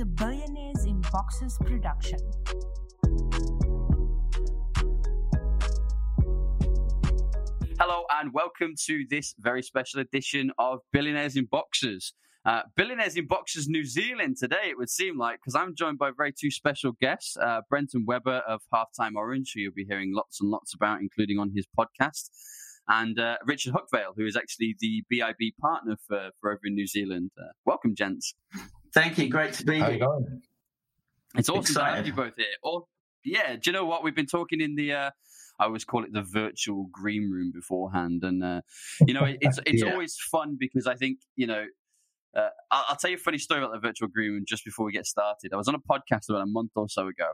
a Billionaires in Boxes production. Hello and welcome to this very special edition of Billionaires in Boxes. Uh, Billionaires in Boxes New Zealand today, it would seem like, because I'm joined by very two special guests uh, Brenton Weber of Halftime Orange, who you'll be hearing lots and lots about, including on his podcast, and uh, Richard Hookvale, who is actually the BIB partner for, for over in New Zealand. Uh, welcome, gents. Thank you. Great to be How here. you going? It's awesome to have Excited. you both here. Or, yeah, do you know what? We've been talking in the. Uh, I always call it the virtual green room beforehand, and uh, you know it, it's it's Yeah. always fun because I think you know uh, I'll, I'll tell you a funny story about the virtual green room just before we get started. I was on a podcast about a month or so ago,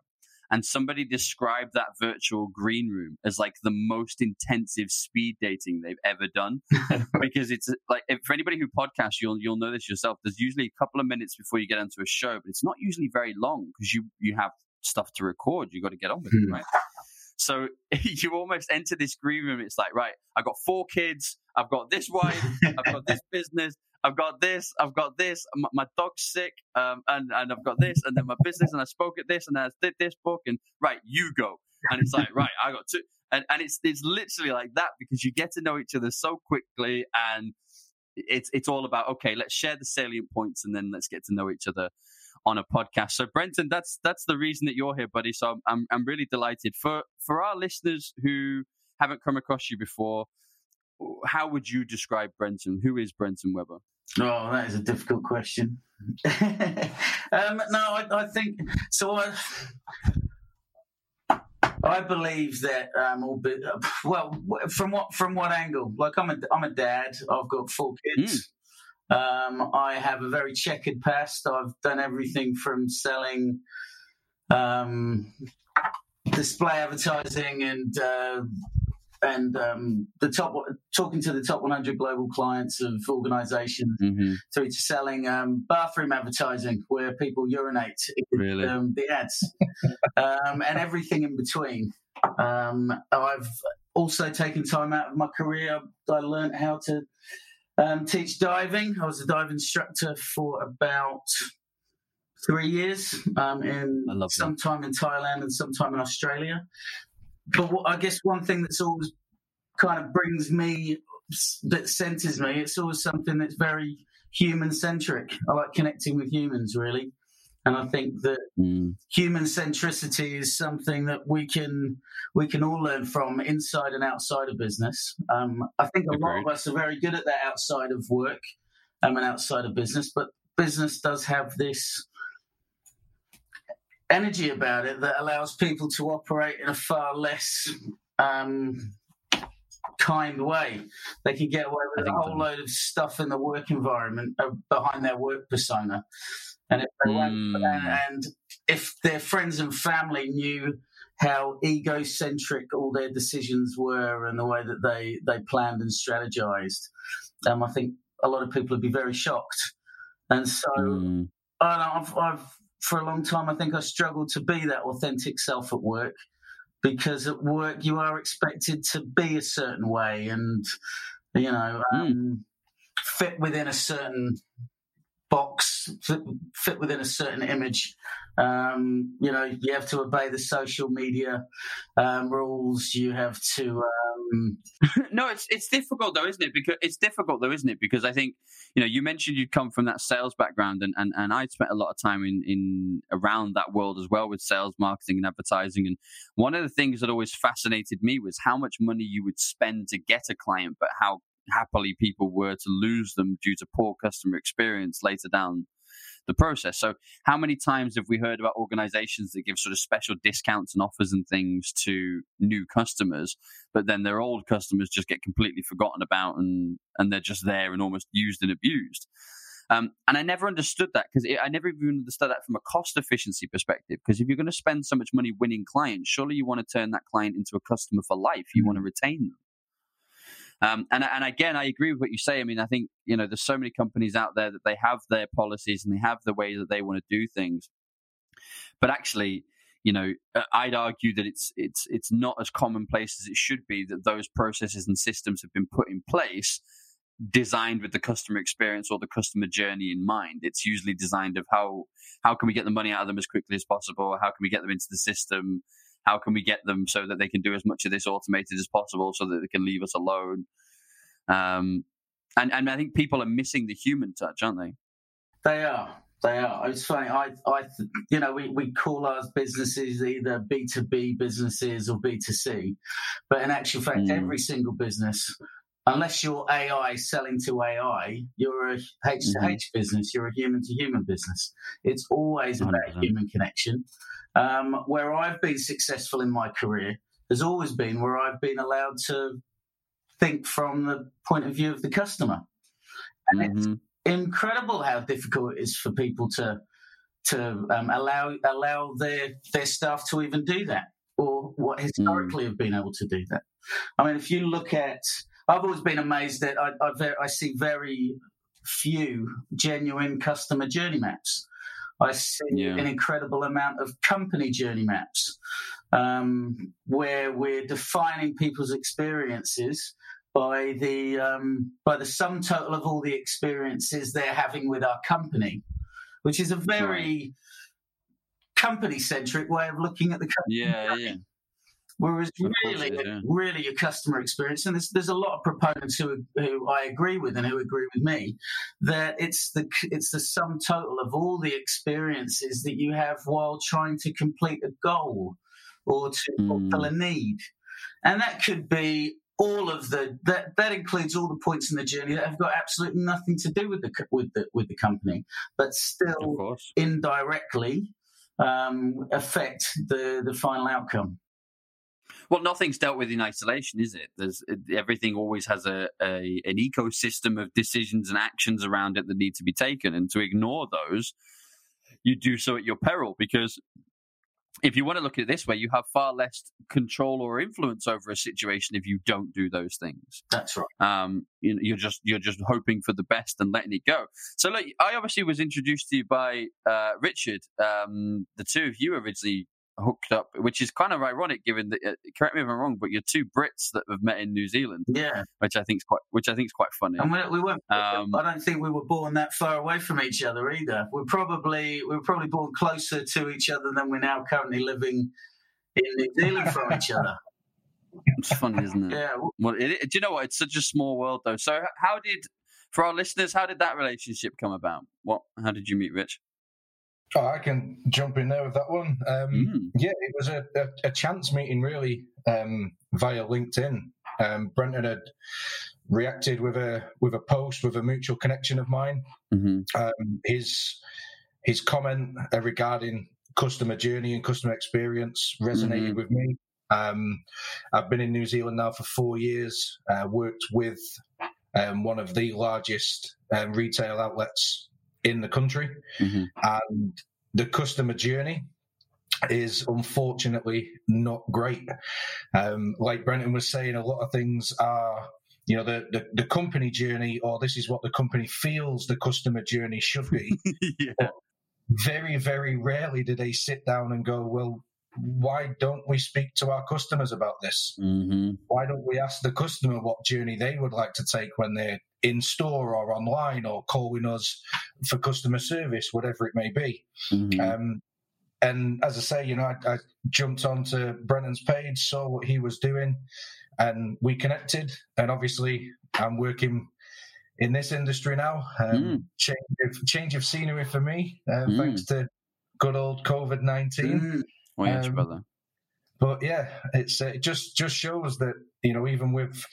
and somebody described that virtual green room as like the most intensive speed dating they've ever done because it's like if, for anybody who podcasts, you'll you'll know this yourself. There's usually a couple of minutes before you get into a show, but it's not usually very long because you you have stuff to record. You've got to get on with it, Hmm. right? So you almost enter this green room. It's like, right, I've got four kids. I've got this wife. I've got this business. I've got this. I've got this. My, my dog's sick, um, and and I've got this, and then my business, and I spoke at this, and I did this book, and right, you go. And it's like, right, I got two, and and it's it's literally like that because you get to know each other so quickly, and it's it's all about okay, let's share the salient points, and then let's get to know each other on a podcast. So Brenton, that's that's the reason that you're here, buddy. So I'm I'm, I'm really delighted for for our listeners who haven't come across you before. How would you describe Brenton? Who is Brenton Weber? Oh, that is a difficult question. um, no, I, I think so. I, I believe that um, all bit, well, from what from what angle? Like I'm a I'm a dad. I've got four kids. Um, I have a very checkered past. I've done everything from selling um, display advertising and uh, and um, the top talking to the top 100 global clients of organizations Mm-hmm. through to selling um, bathroom advertising where people urinate in Really? um, the ads um, and everything in between. Um, I've also taken time out of my career. I learned how to um, teach diving. I was a dive instructor for about three years um, in that. sometime in Thailand and sometime in Australia. But what, I guess one thing that's always kind of brings me that centers me. It's always something that's very human centric. I like connecting with humans, really, and I think that Mm. human centricity is something that we can we can all learn from inside and outside of business. Um, I think a lot of us are very good at that outside of work um, and outside of business, but business does have this energy about it that allows people to operate in a far less um, kind way. They can get away with a whole so. load of stuff in the work environment uh, behind their work persona. And if they Mm. and, and if their friends and family knew how egocentric all their decisions were and the way that they, they planned and strategized, um, I think a lot of people would be very shocked. And so Mm. I don't, I've, I've for a long time I think I struggled to be that authentic self at work because at work you are expected to be a certain way and you know um, fit within a certain box fit, within a certain image um, you know you have to obey the social media um, rules you have to um, no, it's it's difficult though, isn't it? Because it's difficult though, isn't it? Because I think you know you mentioned you'd come from that sales background, and and and I'd spent a lot of time in in around that world as well with sales, marketing, and advertising. And one of the things that always fascinated me was how much money you would spend to get a client, but how happily people were to lose them due to poor customer experience later down the process. So, how many times have we heard about organizations that give sort of special discounts and offers and things to new customers, but then their old customers just get completely forgotten about and and they're just there and almost used and abused. Um, and I never understood that because I never even understood that from a cost efficiency perspective. Because if you're going to spend so much money winning clients, surely you want to turn that client into a customer for life. You want to retain them. Um, and and again, I agree with what you say. I mean, I think you know there's so many companies out there that they have their policies and they have the way that they want to do things, but actually, you know, uh, I'd argue that it's it's it's not as commonplace as it should be that those processes and systems have been put in place designed with the customer experience or the customer journey in mind. It's usually designed of how how can we get the money out of them as quickly as possible? How can we get them into the system? How can we get them so that they can do as much of this automated as possible, so that they can leave us alone? Um, and and I think people are missing the human touch, aren't they? They are. They are. It's funny. I, I, you know, we, we call our businesses either B two B businesses or B two C, but in actual fact, mm. every single business, unless you're AI selling to AI, you're a H to H mm-hmm. business. You're a human to human business. It's always about 100%. human connection. Um, where I've been successful in my career has always been where I've been allowed to think from the point of view of the customer, and mm-hmm. it's incredible how difficult it is for people to to um, allow allow their their staff to even do that, or what historically mm. have been able to do that. I mean, if you look at, I've always been amazed that I, I, I see very few genuine customer journey maps. I see yeah. an incredible amount of company journey maps um, where we're defining people's experiences by the um, by the sum total of all the experiences they're having with our company, which is a very company centric way of looking at the company. Yeah, yeah. Whereas really, is, yeah. really, a customer experience, and there's, there's a lot of proponents who who I agree with and who agree with me that it's the it's the sum total of all the experiences that you have while trying to complete a goal or to mm. fulfill a need, and that could be all of the that that includes all the points in the journey that have got absolutely nothing to do with the with the with the company, but still indirectly um, affect the the final outcome. Well, nothing's dealt with in isolation, is it? There's everything always has a, a an ecosystem of decisions and actions around it that need to be taken, and to ignore those, you do so at your peril because if you want to look at it this way, you have far less control or influence over a situation if you don't do those things. That's right. Um, you are just you're just hoping for the best and letting it go. So, look, I obviously was introduced to you by uh, Richard. Um, the two of you originally hooked up, which is kind of ironic given that. Uh, correct me if I'm wrong, but you're two Brits that have met in New Zealand. Yeah, which I think is quite, which I think is quite funny. And we, we weren't. Um, I don't think we were born that far away from each other either. We're probably we were probably born closer to each other than we're now currently living in New Zealand from each other. It's funny, isn't it? Yeah. Well, it, do you know what? It's such a small world, though. So, how did, for our listeners, how did that relationship come about? What? How did you meet Rich? Oh, I can jump in there with that one. Um, mm. Yeah, it was a, a, a chance meeting, really, um, via LinkedIn. Um, Brenton had reacted with a with a post with a mutual connection of mine. Mm-hmm. Um, his his comment regarding customer journey and customer experience resonated mm-hmm. with me. Um, I've been in New Zealand now for four years. Uh, worked with um, one of the largest um, retail outlets in the country. Mm-hmm. And the customer journey is unfortunately not great. Um, like Brenton was saying, a lot of things are, you know, the, the, the, company journey, or this is what the company feels the customer journey should be. yeah. Very, very rarely do they sit down and go, well, why don't we speak to our customers about this? Mm-hmm. Why don't we ask the customer what journey they would like to take when they're in store or online or calling us for customer service, whatever it may be? Mm-hmm. Um, and as I say, you know, I, I jumped onto Brenton's page, saw what he was doing, and we connected. And obviously, I'm working in this industry now. Um, mm. change, of, change of scenery for me, uh, mm. thanks to good old COVID 19. Mm. Oh, yes, um, brother. But yeah, it's uh, it just just shows that you know even with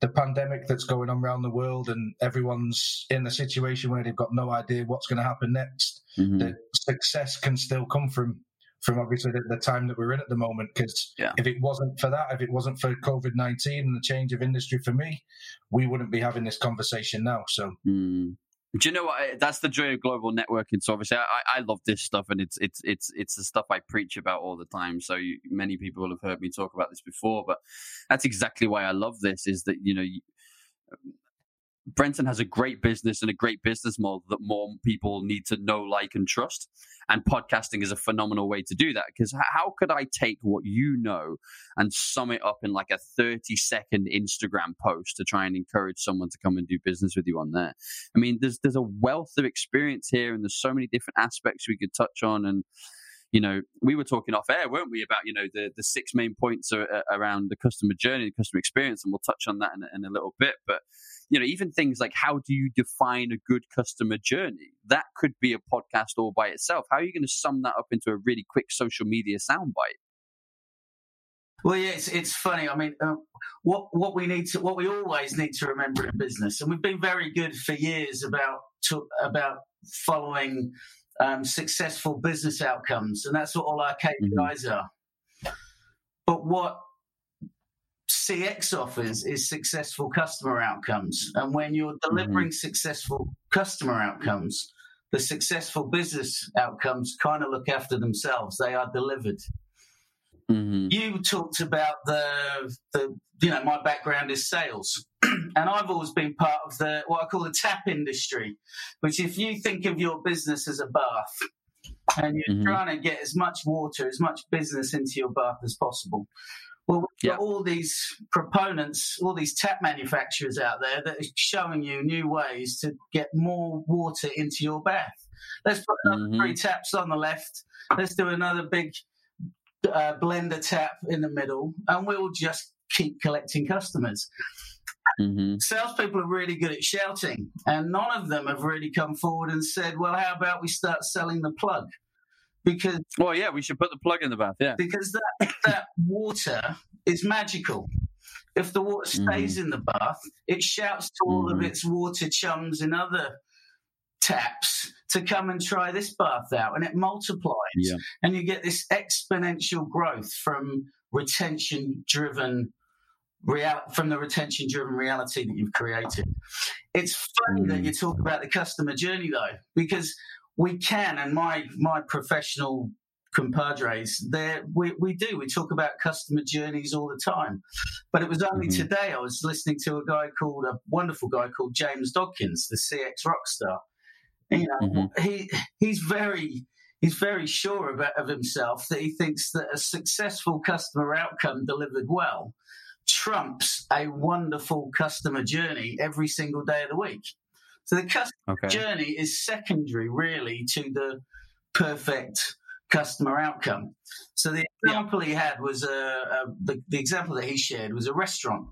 the pandemic that's going on around the world and everyone's in a situation where they've got no idea what's going to happen next, mm-hmm. success can still come from from obviously the, the time that we're in at the moment. Because yeah. if it wasn't for that, if it wasn't for COVID nineteen and the change of industry for me, we wouldn't be having this conversation now. So. Mm. Do you know what? That's the joy of global networking. So obviously, I, I love this stuff, and it's it's it's it's the stuff I preach about all the time. So you, many people have heard me talk about this before, but that's exactly why I love this. Is that you know, you, Brenton has a great business and a great business model that more people need to know, like, and trust. And podcasting is a phenomenal way to do that. Because how could I take what you know and sum it up in like a 30 second Instagram post to try and encourage someone to come and do business with you on there? I mean, there's there's a wealth of experience here, and there's so many different aspects we could touch on. And you know, we were talking off air, weren't we, about you know the the six main points are, around the customer journey, the customer experience, and we'll touch on that in, in a little bit. But you know, even things like how do you define a good customer journey? That could be a podcast all by itself. How are you going to sum that up into a really quick social media soundbite? Well, yeah, it's, it's funny. I mean, uh, what what we need to, what we always need to remember in business, and we've been very good for years about to, about following um, successful business outcomes, and that's what all our KPIs mm-hmm. are. But what CX offers is successful customer outcomes, and when you're mm-hmm. delivering mm-hmm. successful customer outcomes, the successful business outcomes kind of look after themselves. They are delivered. Mm-hmm. You talked about the the you know my background is sales, and I've always been part of the what I call the tap industry, which if you think of your business as a bath, and you're mm-hmm. trying to get as much water, as much business into your bath as possible. Well, we've got all these proponents, all these tap manufacturers out there that are showing you new ways to get more water into your bath. Let's put mm-hmm. three taps on the left. Let's do another big uh, blender tap in the middle, and we'll just keep collecting customers. Mm-hmm. Salespeople are really good at shouting, and none of them have really come forward and said, "Well, how about we start selling the plug?" Because well, yeah, we should put the plug in the bath. Yeah, because that that water is magical. If the water stays mm-hmm. in the bath, it shouts to all mm-hmm. of its water chums in other taps to come and try this bath out and it multiplies yeah. and you get this exponential growth from retention driven real from the retention driven reality that you've created it's funny mm. that you talk about the customer journey though because we can and my my professional compadres there we, we do we talk about customer journeys all the time but it was only mm-hmm. today i was listening to a guy called a wonderful guy called james dodkins the cx rock star you know, mm-hmm. he he's very he's very sure about, of himself that he thinks that a successful customer outcome delivered well trumps a wonderful customer journey every single day of the week. So the customer okay. journey is secondary, really, to the perfect customer outcome. So the example yeah. he had was a, a the, the, example that he shared was a restaurant.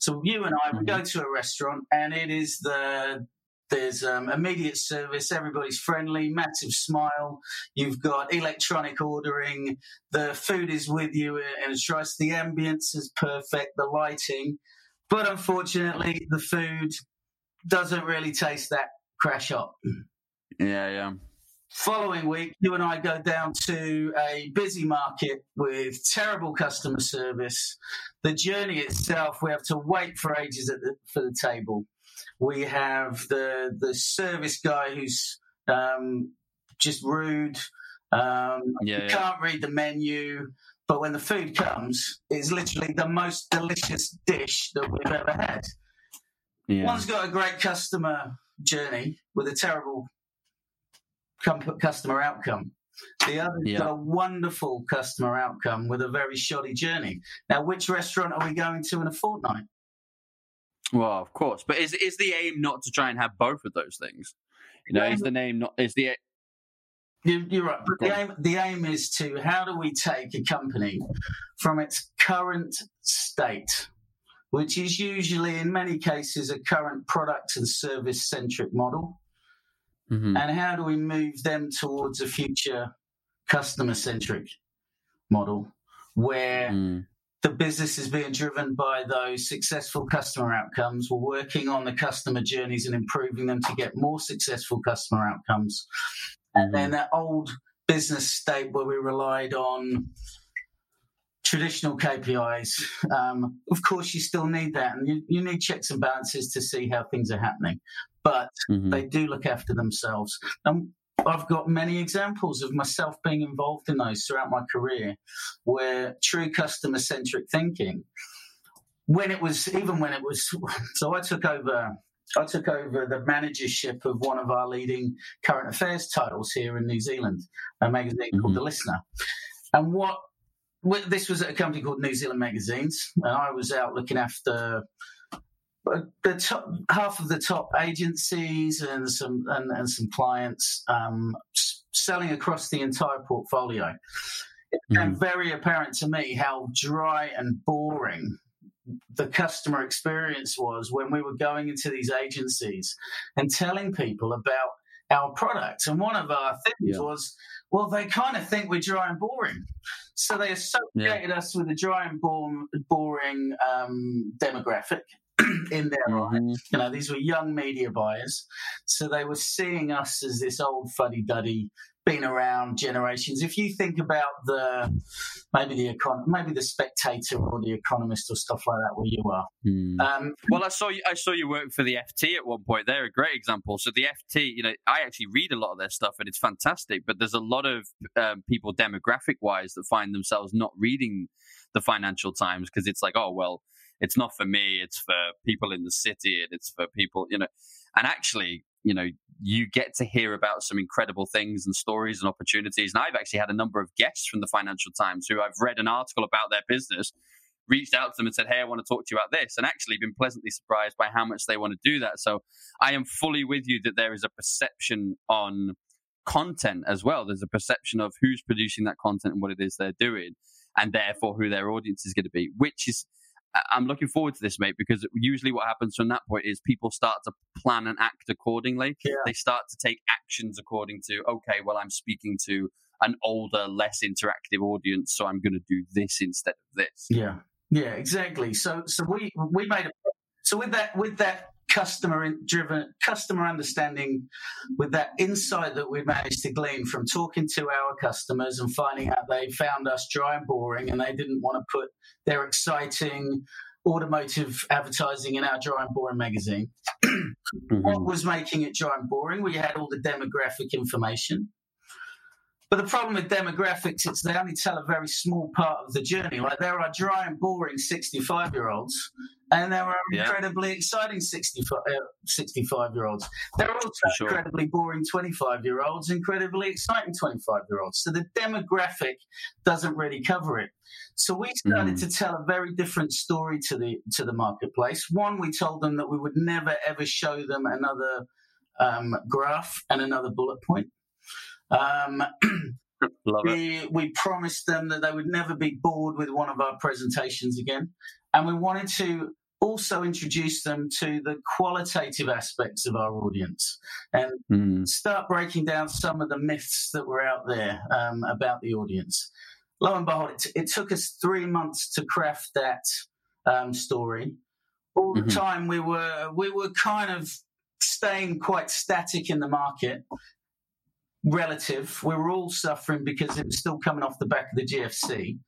So you and I mm-hmm. would go to a restaurant, and it is the there's um, immediate service. Everybody's friendly, massive smile. You've got electronic ordering. The food is with you and it's nice. The ambience is perfect. The lighting, but unfortunately, the food doesn't really taste that crash up. Yeah, yeah. Following week, you and I go down to a busy market with terrible customer service. The journey itself, we have to wait for ages the, for the table. We have the the service guy who's um, just rude. Um, yeah, yeah. can't read the menu. But when the food comes, it's literally the most delicious dish that we've ever had. Yeah. One's got a great customer journey with a terrible customer outcome. The other's yeah. got a wonderful customer outcome with a very shoddy journey. Now, which restaurant are we going to in a fortnight? Well, of course, but is is the aim not to try and have both of those things? You know, is the name not is the you're right. But the aim, the aim is to how do we take a company from its current state, which is usually in many cases a current product and service centric model, mm-hmm. and how do we move them towards a future customer centric model where mm the business is being driven by those successful customer outcomes. We're working on the customer journeys and improving them to get more successful customer outcomes. And mm-hmm. then that old business state where we relied on traditional KPIs. Um, of course, you still need that, and you, you, need checks and balances to see how things are happening. But mm-hmm. they do look after themselves. And I've got many examples of myself being involved in those throughout my career where true customer centric thinking, when it was, even when it was, so I took over I took over the managership of one of our leading current affairs titles here in New Zealand, a magazine mm-hmm. called The Listener. And what this was at a company called New Zealand Magazines, and I was out looking after uh, the top half of the top agencies and some and, and some clients um, selling across the entire portfolio. It became mm. very apparent to me how dry and boring the customer experience was when we were going into these agencies and telling people about our products. And one of our things yeah. was, well, they kind of think we're dry and boring. So they associated yeah. us with a dry and boring um, demographic. in their mm-hmm. eyes. You know, these were young media buyers. So they were seeing us as this old fuddy duddy been around generations. If you think about the maybe the econ- maybe the Spectator or the Economist or stuff like that, where you are. Mm. Um, well, I saw you. I saw you work for the FT at one point. They're a great example. So the FT, you know, I actually read a lot of their stuff and it's fantastic. But there's a lot of um, people demographic wise that find themselves not reading the Financial Times because it's like, oh well, it's not for me. It's for people in the city and it's for people, you know. And actually, you know, you get to hear about some incredible things and stories and opportunities. And I've actually had a number of guests from the Financial Times who I've read an article about their business, reached out to them and said, Hey, I want to talk to you about this, and actually been pleasantly surprised by how much they want to do that. So I am fully with you that there is a perception on content as well. There's a perception of who's producing that content and what it is they're doing, and therefore who their audience is going to be, which is I'm looking forward to this, mate, because usually what happens from that point is people start to plan and act accordingly. Yeah. They start to take actions according to, okay, well, I'm speaking to an older, less interactive audience, so I'm going to do this instead of this. Yeah, yeah, exactly. So, so we we made a so with that with that customer driven customer understanding with that insight that we managed to glean from talking to our customers and finding out they found us dry and boring and they didn't want to put their exciting automotive advertising in our dry and boring magazine. Mm-hmm. what was making it dry and boring? We had all the demographic information but the problem with demographics is they only tell a very small part of the journey. Like there are dry and boring 65 year olds, and there are yeah. incredibly exciting 65, uh, 65 year olds. There are also sure. incredibly boring 25 year olds, incredibly exciting 25 year olds. So the demographic doesn't really cover it. So we started mm. to tell a very different story to the to the marketplace. One, we told them that we would never ever show them another um, graph and another bullet point. Um, we, we promised them that they would never be bored with one of our presentations again. And we wanted to also introduce them to the qualitative aspects of our audience and mm. start breaking down some of the myths that were out there um, about the audience. Lo and behold, it, it, took us three months to craft that um, story. All mm-hmm. the time we were we were kind of staying quite static in the market relative. We were all suffering because it was still coming off the back of the GFC.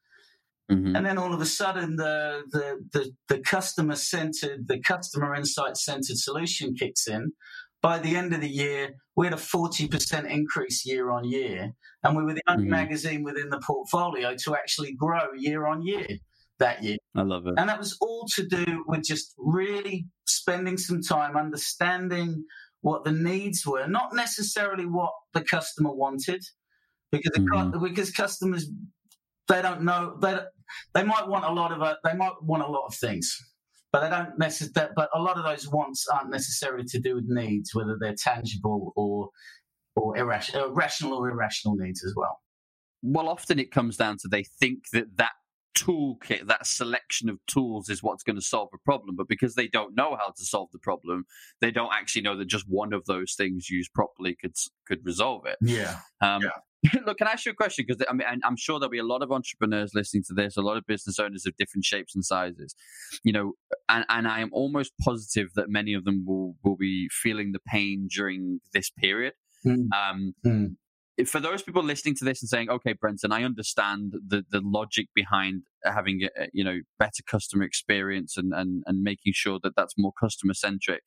Mm-hmm. And then all of a sudden, the the the, the customer centered, the customer insight centered solution kicks in. By the end of the year, we had a forty percent increase year on year, and we were the only mm-hmm. magazine within the portfolio to actually grow year on year that year. I love it, and that was all to do with just really spending some time understanding what the needs were, not necessarily what the customer wanted, because mm-hmm. because customers they don't know they they might want a lot of a, they might want a lot of things, but they don't necessarily. But a lot of those wants aren't necessarily to do with needs, whether they're tangible or or irrational, rational or irrational needs as well. Well, often it comes down to they think that that toolkit, that selection of tools is what's going to solve a problem. But because they don't know how to solve the problem, they don't actually know that just one of those things used properly could could resolve it. Yeah. Um, yeah. Look, can I ask you a question? Because I mean, I'm sure there'll be a lot of entrepreneurs listening to this, a lot of business owners of different shapes and sizes, you know, and, and I am almost positive that many of them will will be feeling the pain during this period. Mm. Um, mm for those people listening to this and saying, "Okay, Brenton, I understand the the logic behind having a, you know better customer experience and and and making sure that that's more customer centric,"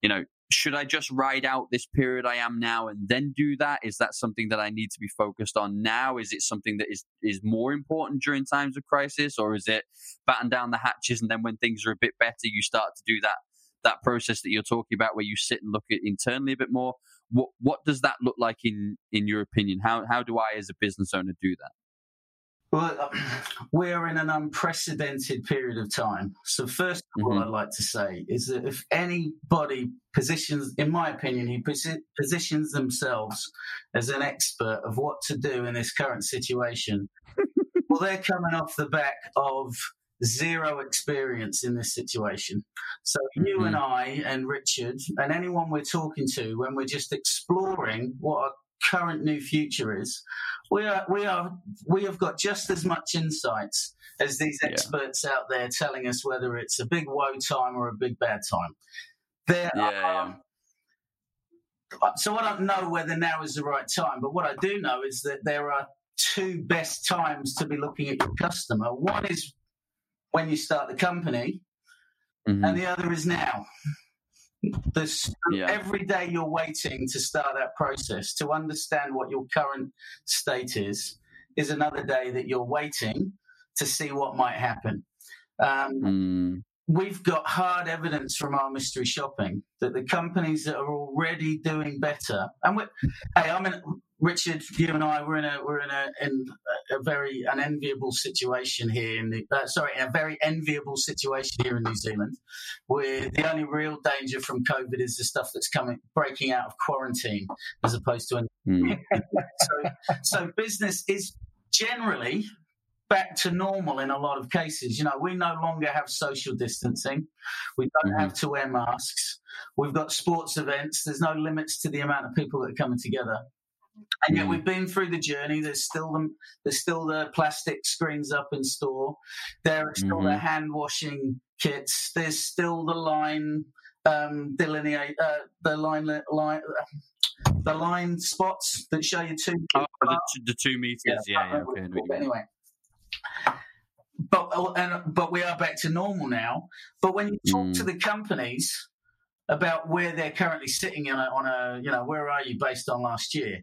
you know, should I just ride out this period I am now and then do that? Is that something that I need to be focused on now? Is it something that is is more important during times of crisis, or is it batten down the hatches and then when things are a bit better, you start to do that that process that you're talking about, where you sit and look at internally a bit more. What what does that look like in in your opinion? How how do I, as a business owner, do that? Well, we're in an unprecedented period of time. So, first of all, mm-hmm. I'd like to say is that if anybody positions, in my opinion, who positions themselves as an expert of what to do in this current situation, well, they're coming off the back of zero experience in this situation. So, you mm-hmm. and I and Richard and anyone we're talking to, when we're just exploring what our current new future is, we are we are we have got just as much insights as these experts yeah. out there telling us whether it's a big woe time or a big bad time. There yeah, are, yeah. So I don't know whether now is the right time, but what I do know is that there are two best times to be looking at your customer. One is when you start the company, mm-hmm. and the other is now. This, yeah. every day you're waiting to start that process to understand what your current state is is another day that you're waiting to see what might happen. Um, mm. We've got hard evidence from our mystery shopping that the companies that are already doing better, and hey, I'm in, Richard, you and I, we're in a we're in a in a very unenviable situation here in the uh, sorry, a very enviable situation here in New Zealand, where the only real danger from COVID is the stuff that's coming breaking out of quarantine, as opposed to. Mm. so, so business is generally back to normal in a lot of cases. You know, we no longer have social distancing. We don't mm-hmm. have to wear masks. We've got sports events. There's no limits to the amount of people that are coming together. And yet mm. we've been through the journey. There's still the there's still the plastic screens up in store. There are still mm-hmm. the hand washing kits. There's still the line um, delineate uh, the line line the line spots that show you two. Oh, the, the, two meters. Yeah, yeah. yeah okay. But anyway, but oh, and but we are back to normal now. But when you talk mm. to the companies about where they're currently sitting a, on a, you know, where are you based on last year?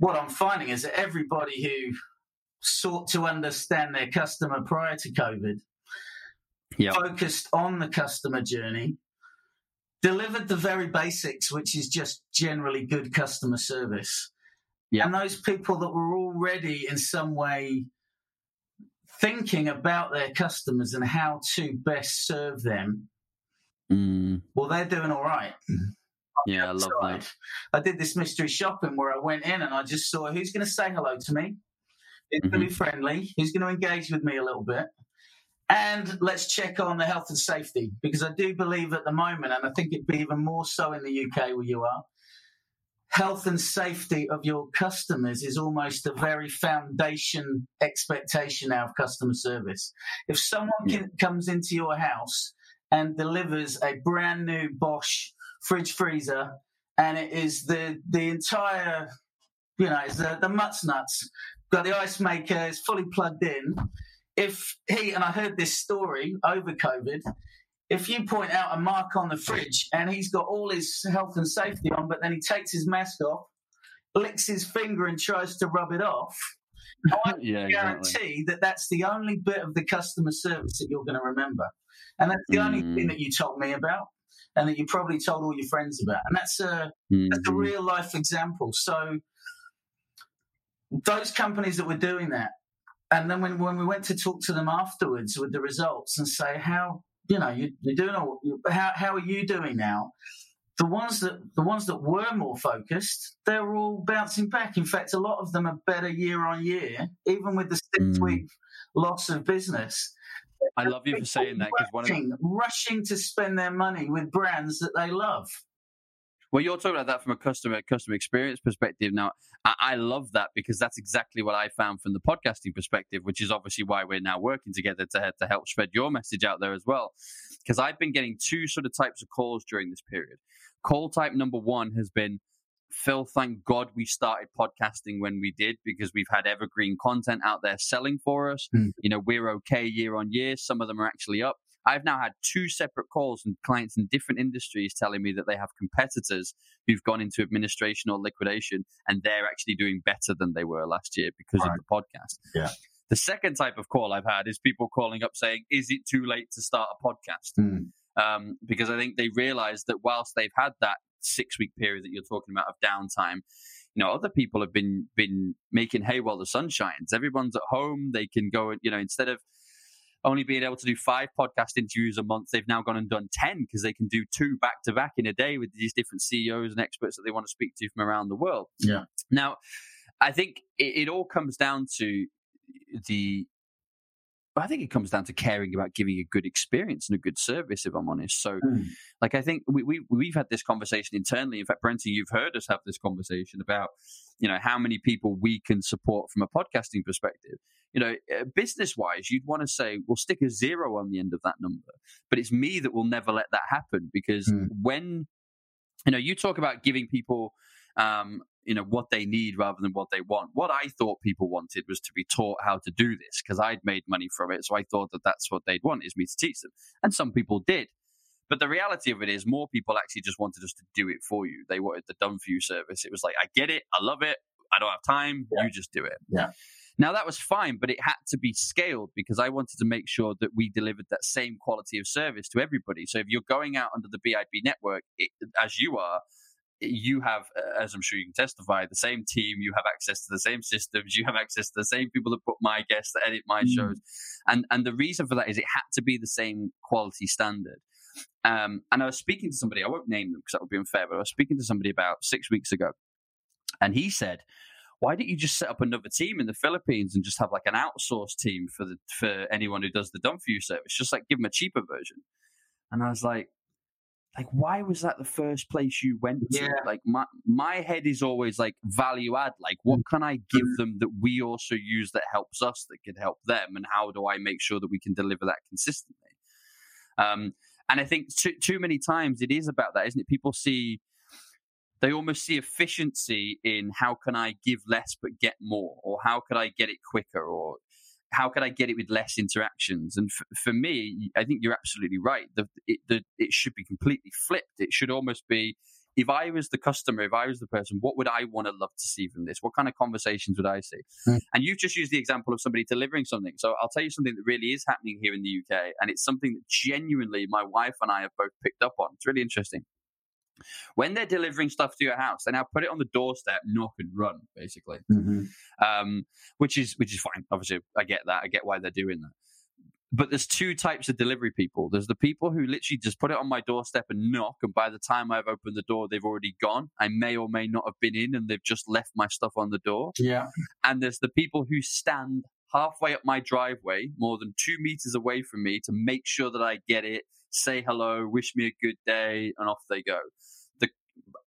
What I'm finding is that everybody who sought to understand their customer prior to COVID, yep. focused on the customer journey, delivered the very basics, which is just generally good customer service. Yep. And those people that were already in some way thinking about their customers and how to best serve them, mm. well, they're doing all right. Yeah, I love that. I did this mystery shopping where I went in and I just saw who's going to say hello to me, who's mm-hmm. going to be friendly, who's going to engage with me a little bit. And let's check on the health and safety because I do believe at the moment, and I think it'd be even more so in the UK where you are, health and safety of your customers is almost a very foundation expectation now of customer service. If someone yeah. can, comes into your house and delivers a brand new Bosch fridge freezer, and it is the the entire, you know, it's the the mutts nuts. Got the ice maker, it's fully plugged in. If he and I heard this story over COVID, if you point out a mark on the fridge and he's got all his health and safety on, but then he takes his mask off, licks his finger and tries to rub it off, I yeah, guarantee exactly. that that's the only bit of the customer service that you're going to remember. And that's the mm. only thing mm. that you told me about and that you probably told all your friends about. And that's a mm-hmm. that's a mm-hmm. real life example. So those companies that were doing that, and then when when we went to talk to them afterwards with the results and say how you know you, are doing all, how how are you doing now? The ones that the ones that were more focused, they're all bouncing back. In fact, a lot of them are better year on year, even with the six mm. week loss of business. I love you for saying that because one of the... rushing to spend their money with brands that they love. Well, you're talking about that from a customer customer experience perspective. Now, I, I, love that because that's exactly what I found from the podcasting perspective, which is obviously why we're now working together to to help spread your message out there as well. Because I've been getting two sort of types of calls during this period. Call type number one has been Phil, thank God we started podcasting when we did because we've had evergreen content out there selling for us. Mm. You know, we're okay year on year. Some of them are actually up. I've now had two separate calls from clients in different industries telling me that they have competitors who've gone into administration or liquidation and they're actually doing better than they were last year because right. of the podcast. Yeah. The second type of call I've had is people calling up saying, Is it too late to start a podcast? Mm. um, because I think they realize that whilst they've had that six week period that you're talking about of downtime, you know, other people have been been making hay while the sun shines. Everyone's at home; they can go, you know, instead of only being able to do five podcast interviews a month, they've now gone and done 10 because they can do two back to back in a day with these different CEOs and experts that they want to speak to from around the world. Yeah. Now, I think it, it all comes down to the I think it comes down to caring about giving a good experience and a good service, if I'm honest. So, mm. like, I think we, we, we've had this conversation internally. In fact, Brenton, you've heard us have this conversation about, you know, how many people we can support from a podcasting perspective. You know, uh, business wise, you'd want to say, well, stick a zero on the end of that number. But it's me that will never let that happen because mm. when, you know, you talk about giving people um, you know what they need rather than what they want. What I thought people wanted was to be taught how to do this because I'd made money from it, so I thought that that's what they'd want is me to teach them, and some people did. But the reality of it is, more people actually just wanted us to do it for you. They wanted the done for you service. It was like, I get it, I love it, I don't have time, yeah. you just do it. Yeah. Now that was fine, but it had to be scaled because I wanted to make sure that we delivered that same quality of service to everybody. So if you're going out under the BIB network, it, as you are, you have, uh, as I'm sure you can testify, the same team. You have access to the same systems. You have access to the same people that put my guests, that edit my mm. shows, and and the reason for that is it had to be the same quality standard. Um, and I was speaking to somebody. I won't name them because that would be unfair. But I was speaking to somebody about six weeks ago, and he said, "Why don't you just set up another team in the Philippines and just have like an outsourced team for the for anyone who does the done for you service? Just like give them a cheaper version." And I was like, like why was that the first place you went to yeah. like my my head is always like value add like what can i give mm. them that we also use that helps us that could help them and how do i make sure that we can deliver that consistently um and i think too, too many times it is about that isn't it people see they almost see efficiency in how can i give less but get more or how could i get it quicker or how could I get it with less interactions? And f- for me, I think you're absolutely right. The, it, the, it should be completely flipped. It should almost be if I was the customer, if I was the person, what would I want to love to see from this? What kind of conversations would I see? Mm. And you've just used the example of somebody delivering something. So I'll tell you something that really is happening here in the UK. And it's something that genuinely my wife and I have both picked up on. It's really interesting. When they're delivering stuff to your house, they now put it on the doorstep, knock and run, basically, mm-hmm. um, which is which is fine. Obviously, I get that. I get why they're doing that. But there's two types of delivery people. There's the people who literally just put it on my doorstep and knock, and by the time I've opened the door, they've already gone. I may or may not have been in, and they've just left my stuff on the door. Yeah. And there's the people who stand halfway up my driveway, more than two meters away from me, to make sure that I get it, say hello, wish me a good day, and off they go.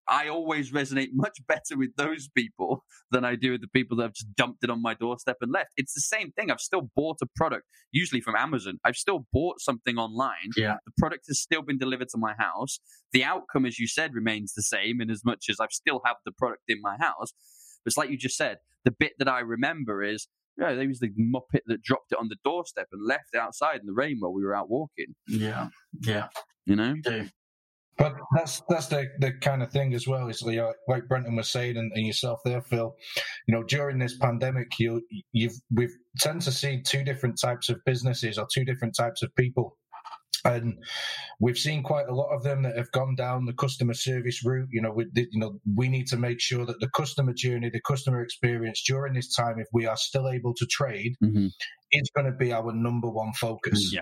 I always resonate much better with those people than I do with the people that have just dumped it on my doorstep and left. It's the same thing. I've still bought a product, usually from Amazon. I've still bought something online. Yeah. The product has still been delivered to my house. The outcome, as you said, remains the same in as much as I've still have the product in my house. But it's like you just said, the bit that I remember is yeah, there was the muppet that dropped it on the doorstep and left it outside in the rain while we were out walking. Yeah, yeah. You know? But that's that's the, the kind of thing as well. Is like, uh, like Brenton was saying, and, and, yourself there, Phil. You know, during this pandemic, you you've we've tend to see two different types of businesses or two different types of people, and we've seen quite a lot of them that have gone down the customer service route. You know, we you know we need to make sure that the customer journey, the customer experience during this time, if we are still able to trade, mm-hmm. is going to be our number one focus. Yeah.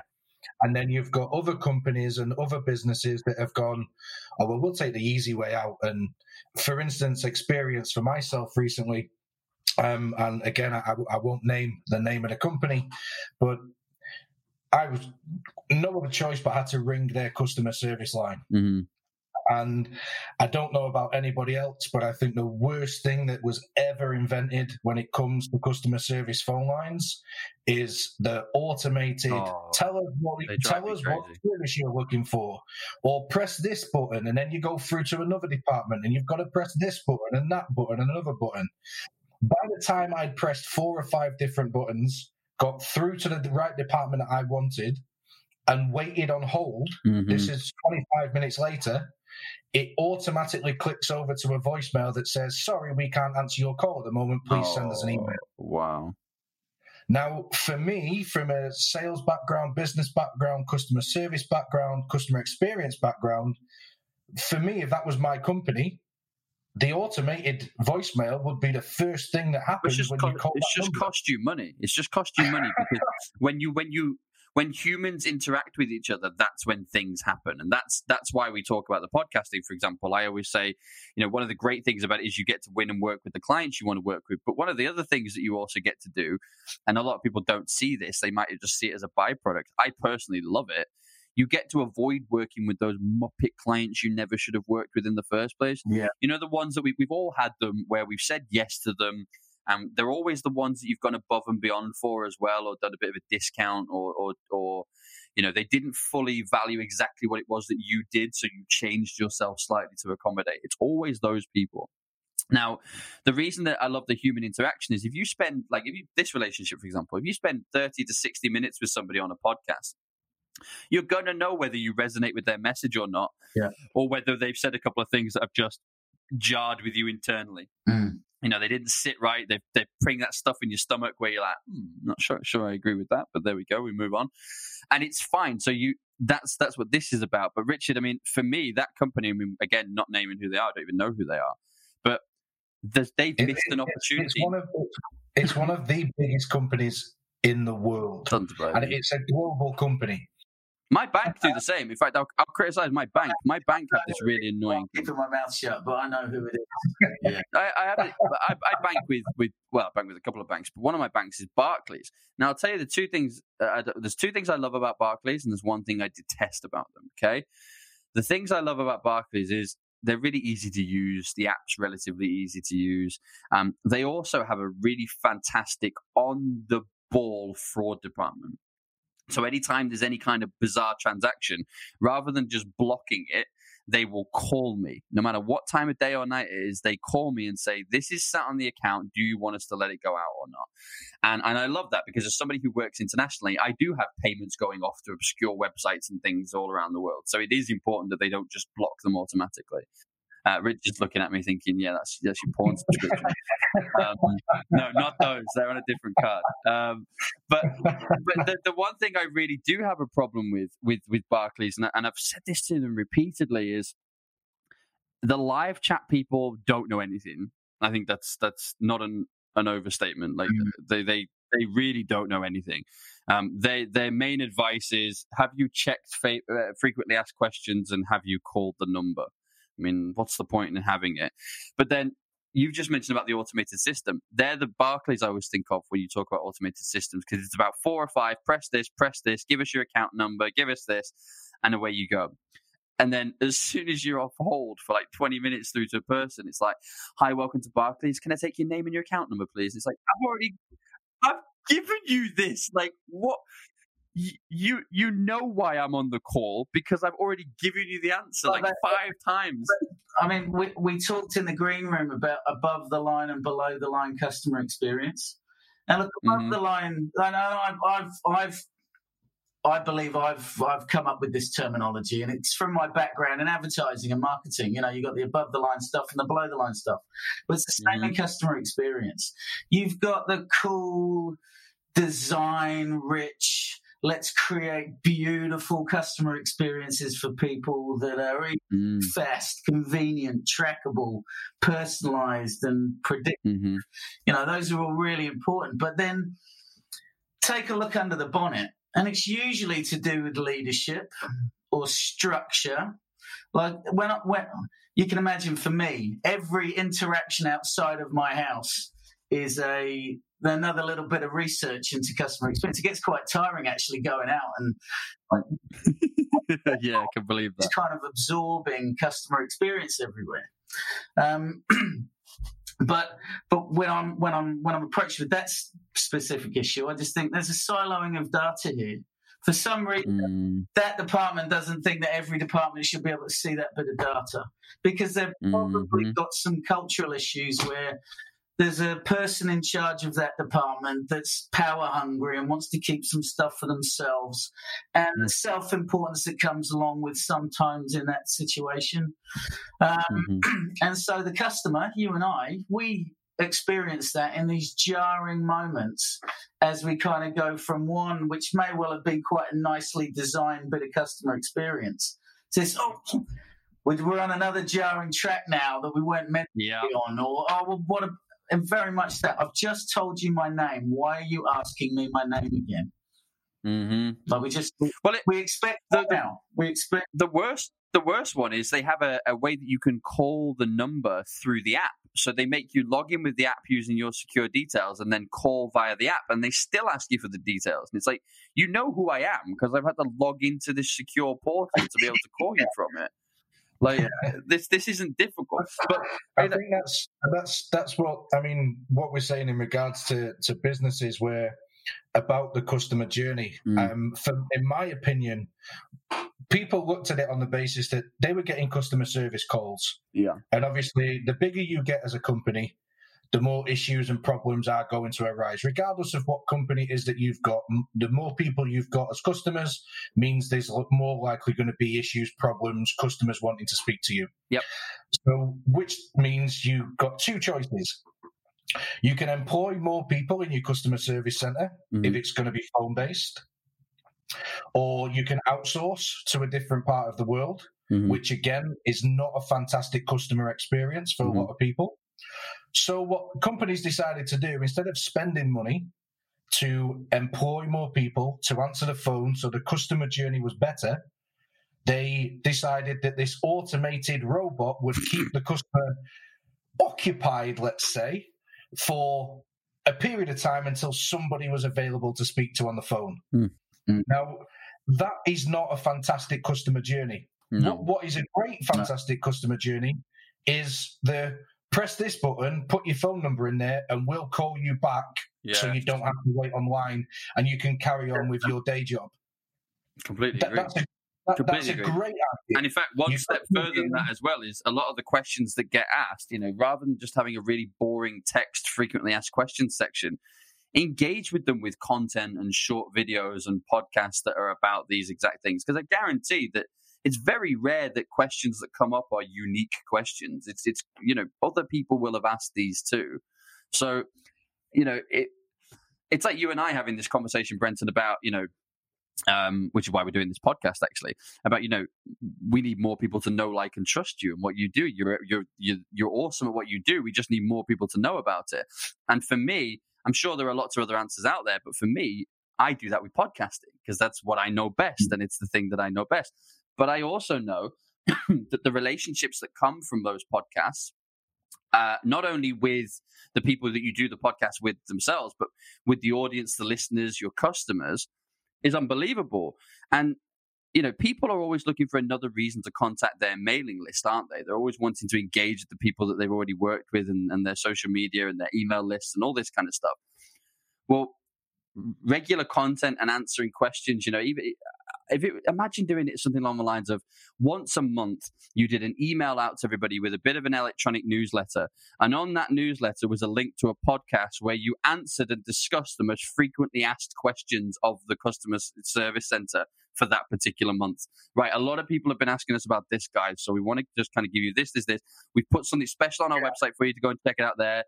And then you've got other companies and other businesses that have gone, oh, well, we'll take the easy way out. And for instance, experience for myself recently, um, and again, I, I won't name the name of the company, but I was no other choice but had to ring their customer service line. Mm-hmm. And I don't know about anybody else, but I think the worst thing that was ever invented when it comes to customer service phone lines is the automated oh, tell us what tell us what service you're looking for, or press this button, and then you go through to another department and you've got to press this button and that button and another button. By the time I'd pressed four or five different buttons, got through to the right department that I wanted, and waited on hold. Mm-hmm. This is 25 minutes later it automatically clicks over to a voicemail that says, Sorry, we can't answer your call at the moment. Please oh, send us an email. Wow. Now, for me, from a sales background, business background, customer service background, customer experience background, for me, if that was my company, the automated voicemail would be the first thing that happens when co- you call. it's just number. cost you money. It's just cost you money because when you when you when humans interact with each other, that's when things happen, and that's that's why we talk about the podcasting. For example, I always say, you know, one of the great things about it is you get to win and work with the clients you want to work with. But one of the other things that you also get to do, and a lot of people don't see this, they might just see it as a byproduct. I personally love it. You get to avoid working with those muppet clients you never should have worked with in the first place. Yeah. You know, the ones that we, we've all had them where we've said yes to them and they're always the ones that you've gone above and beyond for as well, or done a bit of a discount, or, or, or, you know, they didn't fully value exactly what it was that you did, so you changed yourself slightly to accommodate. It's always those people. Now, the reason that I love the human interaction is if you spend, like, if you, this relationship, for example, if you spend 30 to 60 minutes with somebody on a podcast, you're going to know whether you resonate with their message or not, Yeah. or whether they've said a couple of things that have just jarred with you internally. Mm. You know, they didn't sit right. They they bring that stuff in your stomach where you're like, hmm, not sure, sure I agree with that, but there we go. We move on, and it's fine. So you that's that's what this is about. But Richard, I mean, for me, that company, I mean, again, not naming who they are, I don't even know who they are, but they've It- missed an it- it's- opportunity. It's one of it's one of the biggest companies in the world, Tons of blows. and it's a global company. My bank do the same. In fact, I'll, I'll criticize my bank. My bank have this really annoying. Keeping my mouth shut, but I know who it is. I, I have it, I, I bank with with well, I bank with a couple of banks, but one of my banks is Barclays. Now, I'll tell you the two things. Uh, there's two things I love about Barclays, and there's one thing I detest about them. Okay, the things I love about Barclays is they're really easy to use. The app's relatively easy to use. Um, they also have a really fantastic on the ball fraud department. So anytime there's any kind of bizarre transaction, rather than just blocking it, they will call me. No matter what time of day or night it is, they call me and say, This is sat on the account. Do you want us to let it go out or not? And and I love that because as somebody who works internationally, I do have payments going off to obscure websites and things all around the world. So it is important that they don't just block them automatically. Uh, Richard's looking at me thinking, yeah, that's, that's your porn subscription. um, no, not those. They're on a different card. Um, but but the, the one thing I really do have a problem with with with Barclays, and, I, and I've said this to them repeatedly, is the live chat people don't know anything. I think that's that's not an an overstatement. Like they they they really don't know anything. Um, they their main advice is: Have you checked fa- uh, frequently asked questions and have you called the number? I mean, what's the point in having it? But then you've just mentioned about the automated system. They're the Barclays I always think of when you talk about automated systems because it's about four or five. Press this, press this, give us your account number, give us this, and away you go. And then as soon as you're off hold for like 20 minutes through to a person, it's like, hi, welcome to Barclays. Can I take your name and your account number, please? It's like, I've already, I've given you this. Like, what? You you know why I'm on the call because I've already given you the answer like that- five times. I mean, we, we talked in the green room about above the line and below the line customer experience. And look, above Mhm. the line, I know I've, I've, I've, I believe I've, I've come up with this terminology, and it's from my background in advertising and marketing. You know, you've got the above the line stuff and the below the line stuff, but it's the same in customer experience. You've got the cool, design rich. Let's create beautiful customer experiences for people that are Mm, fast, convenient, trackable, personalized, and predictable. mhm. You know, those are all really important. But then take a look under the bonnet, and it's usually to do with leadership or structure. Like when, I, when you can imagine, for me, every interaction outside of my house is a another little bit of research into customer experience. It gets quite tiring actually going out and yeah, I can believe that. just kind of absorbing customer experience everywhere. Um, but but when I'm when I'm when I'm approached with that specific issue, I just think there's a siloing of data here. For some reason, Mm, that department doesn't think that every department should be able to see that bit of data because they've probably Mhm. got some cultural issues where there's a person in charge of that department that's power hungry and wants to keep some stuff for themselves and the self importance that comes along with sometimes in that situation. Um, mhm. and so the customer, you and I, we experience that in these jarring moments as we kind of go from one, which may well have been quite a nicely designed bit of customer experience, to this, oh, we're on another jarring track now that we weren't meant to yeah. be on, or oh, well, what a, and very much that. I've just told you my name. Why are you asking me my name again? Mm-hmm. Like we just well, it, we expect that now. We expect the worst. The worst one is they have a, a way that you can call the number through the app. So they make you log in with the app using your secure details and then call via the app, and they still ask you for the details. And it's like you know who I am because I've had to log into this secure portal to be able to call you from it. Like this, this isn't difficult. But I think that's that's that's what I mean. What we're saying in regards to to businesses where about the customer journey. Mm. Um, for, in my opinion, people looked at it on the basis that they were getting customer service calls. Yeah. And obviously, the bigger you get as a company, the more issues and problems are going to arise. Regardless of what company it is that you've got, the more people you've got as customers means there's more likely going to be issues, problems, customers wanting to speak to you. Yep. So, which means you've got two choices. You can employ more people in your customer service center mm-hmm. if it's going to be phone based, or you can outsource to a different part of the world, mm-hmm. which again is not a fantastic customer experience for mm-hmm. a lot of people. So, what companies decided to do instead of spending money to employ more people to answer the phone so the customer journey was better, they decided that this automated robot would keep the customer occupied, let's say, for a period of time until somebody was available to speak to on the phone. Mm. Now, that is not a fantastic customer journey. No. What, what is a great, fantastic no. customer journey is the press this button, put your phone number in there, and we'll call you back yeah. so you don't have to wait online and you can carry on with your day job. Completely that, That's a that, that's a great idea. And in fact, one you step further than that as well is a lot of the questions that get asked, you know, rather than just having a really boring text frequently asked questions section, engage with them with content and short videos and podcasts that are about these exact things. Because I guarantee that it's very rare that questions that come up are unique questions. It's it's you know other people will have asked these too. So you know it it's like you and I having this conversation, Brenton, about you know um, which is why we're doing this podcast actually about you know we need more people to know like and trust you and what you do. You're you're you're, you're awesome at what you do. We just need more people to know about it. And for me i'm sure there are lots of other answers out there but for me i do that with podcasting because that's what i know best and it's the thing that i know best but i also know that the relationships that come from those podcasts uh, not only with the people that you do the podcast with themselves, but with the audience, the listeners, your customers, is unbelievable. And you know, people are always looking for another reason to contact their mailing list, aren't they? They're always wanting to engage with the people that they've already worked with and, and their social media and their email lists and all this kind of stuff. Well, regular content and answering questions, you know, even if it, imagine doing it something along the lines of once a month you did an email out to everybody with a bit of an electronic newsletter. And on that newsletter was a link to a podcast where you answered and discussed the most frequently asked questions of the customer service center for that particular month. Right a lot of people have been asking us about this guys so we want to just kind of give you this this this. We've put something special on our website for you to go and check it out there.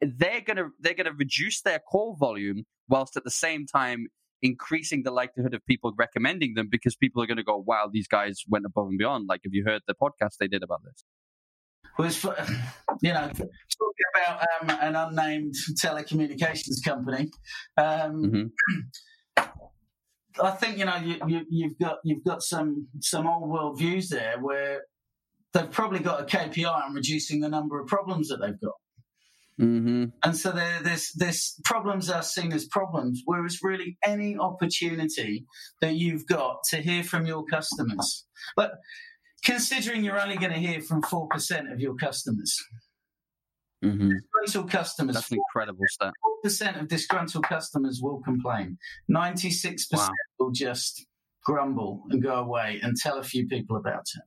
They're gonna they're gonna reduce their call volume whilst at the same time increasing the likelihood of people recommending them because people are going to go, wow, these guys went above and beyond. Like, have you heard the podcast they did about this? Was you know talking about um, an unnamed telecommunications company. Um, mm-hmm. I think you know you, you, you've got you've got some some old world views there where they've probably got a KPI on reducing the number of problems that they've got. Mm-hmm. And so there's this problems are seen as problems, whereas really any opportunity that you've got to hear from your customers, but considering you're only going to hear from four percent of your customers, mm-hmm. disgruntled customers, that's an incredible stat. Four percent of disgruntled customers will complain. Ninety-six percent will just grumble and go away and tell a few people about it.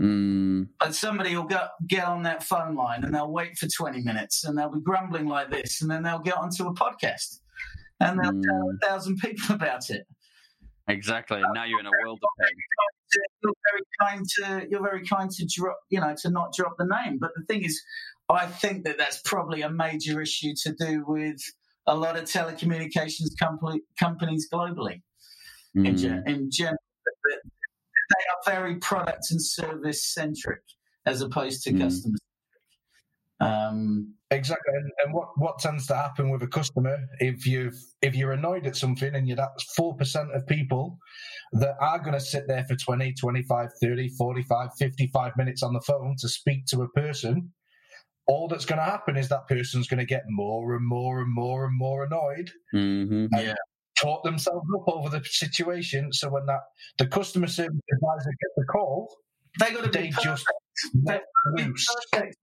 Mm. And somebody will get, get on that phone line and they'll wait for 20 minutes and they'll be grumbling like this and then they'll get onto a podcast and they'll mm. tell a thousand people about it. Exactly. And now you're in a world of pain. You're very kind to you're very kind to drop you know to not drop the name. But the thing is, I think that that's probably a major issue to do with a lot of telecommunications company, companies globally. Mm. In, in general, they are very product and service centric as opposed to mm. customer um, exactly, and, and, what, what tends to happen with a customer if you if you're annoyed at something and you're that four percent of people that are going to sit there for 20, 25, 30, 45, 55 minutes on the phone to speak to a person, all that's going to happen is that person's going to get more and more and more and more annoyed. Mm-hmm. yeah. Talk themselves up over the situation. So when that the customer service advisor gets the call, they got to be just let loose.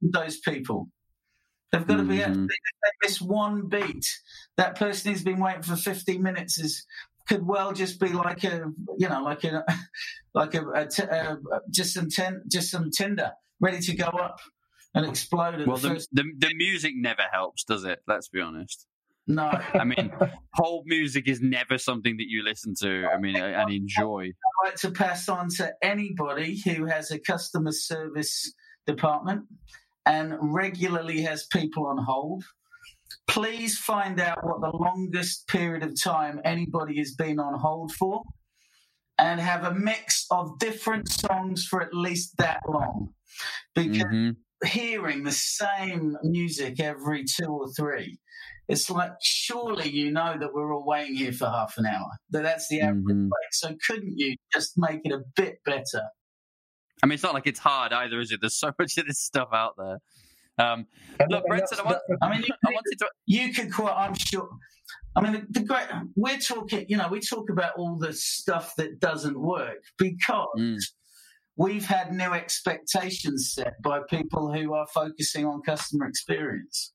Those people. They've got to be. Mm-hmm. If they miss one beat, that person who's been waiting for 15 minutes is could well just be like a, you know, like a, like a, a, t- a just some ten, just some tinder ready to go up and explode. well, the, the, the music never helps, does it? Let's be honest. No, I mean, hold music is never something that you listen to. I mean, and enjoy. I'd like to pass on to anybody who has a customer service department and regularly has people on hold. Please find out what the longest period of time anybody has been on hold for and have a mix of different songs for at least that long. Because mm-hmm. Hearing the same music every two or three, it's like, surely you know that we're all waiting here for half an hour, that that's the average mm-hmm. wait. So couldn't you just make it a bit better? I mean, it's not like it's hard either, is it? There's so much of this stuff out there. Um, look, Brenton, I, want, I mean, you, I wanted to. You could quite, I'm sure. I mean, the, the, great. We're talking. You know, we talk about all the stuff that doesn't work because mm. We've had new expectations set by people who are focusing on customer experience.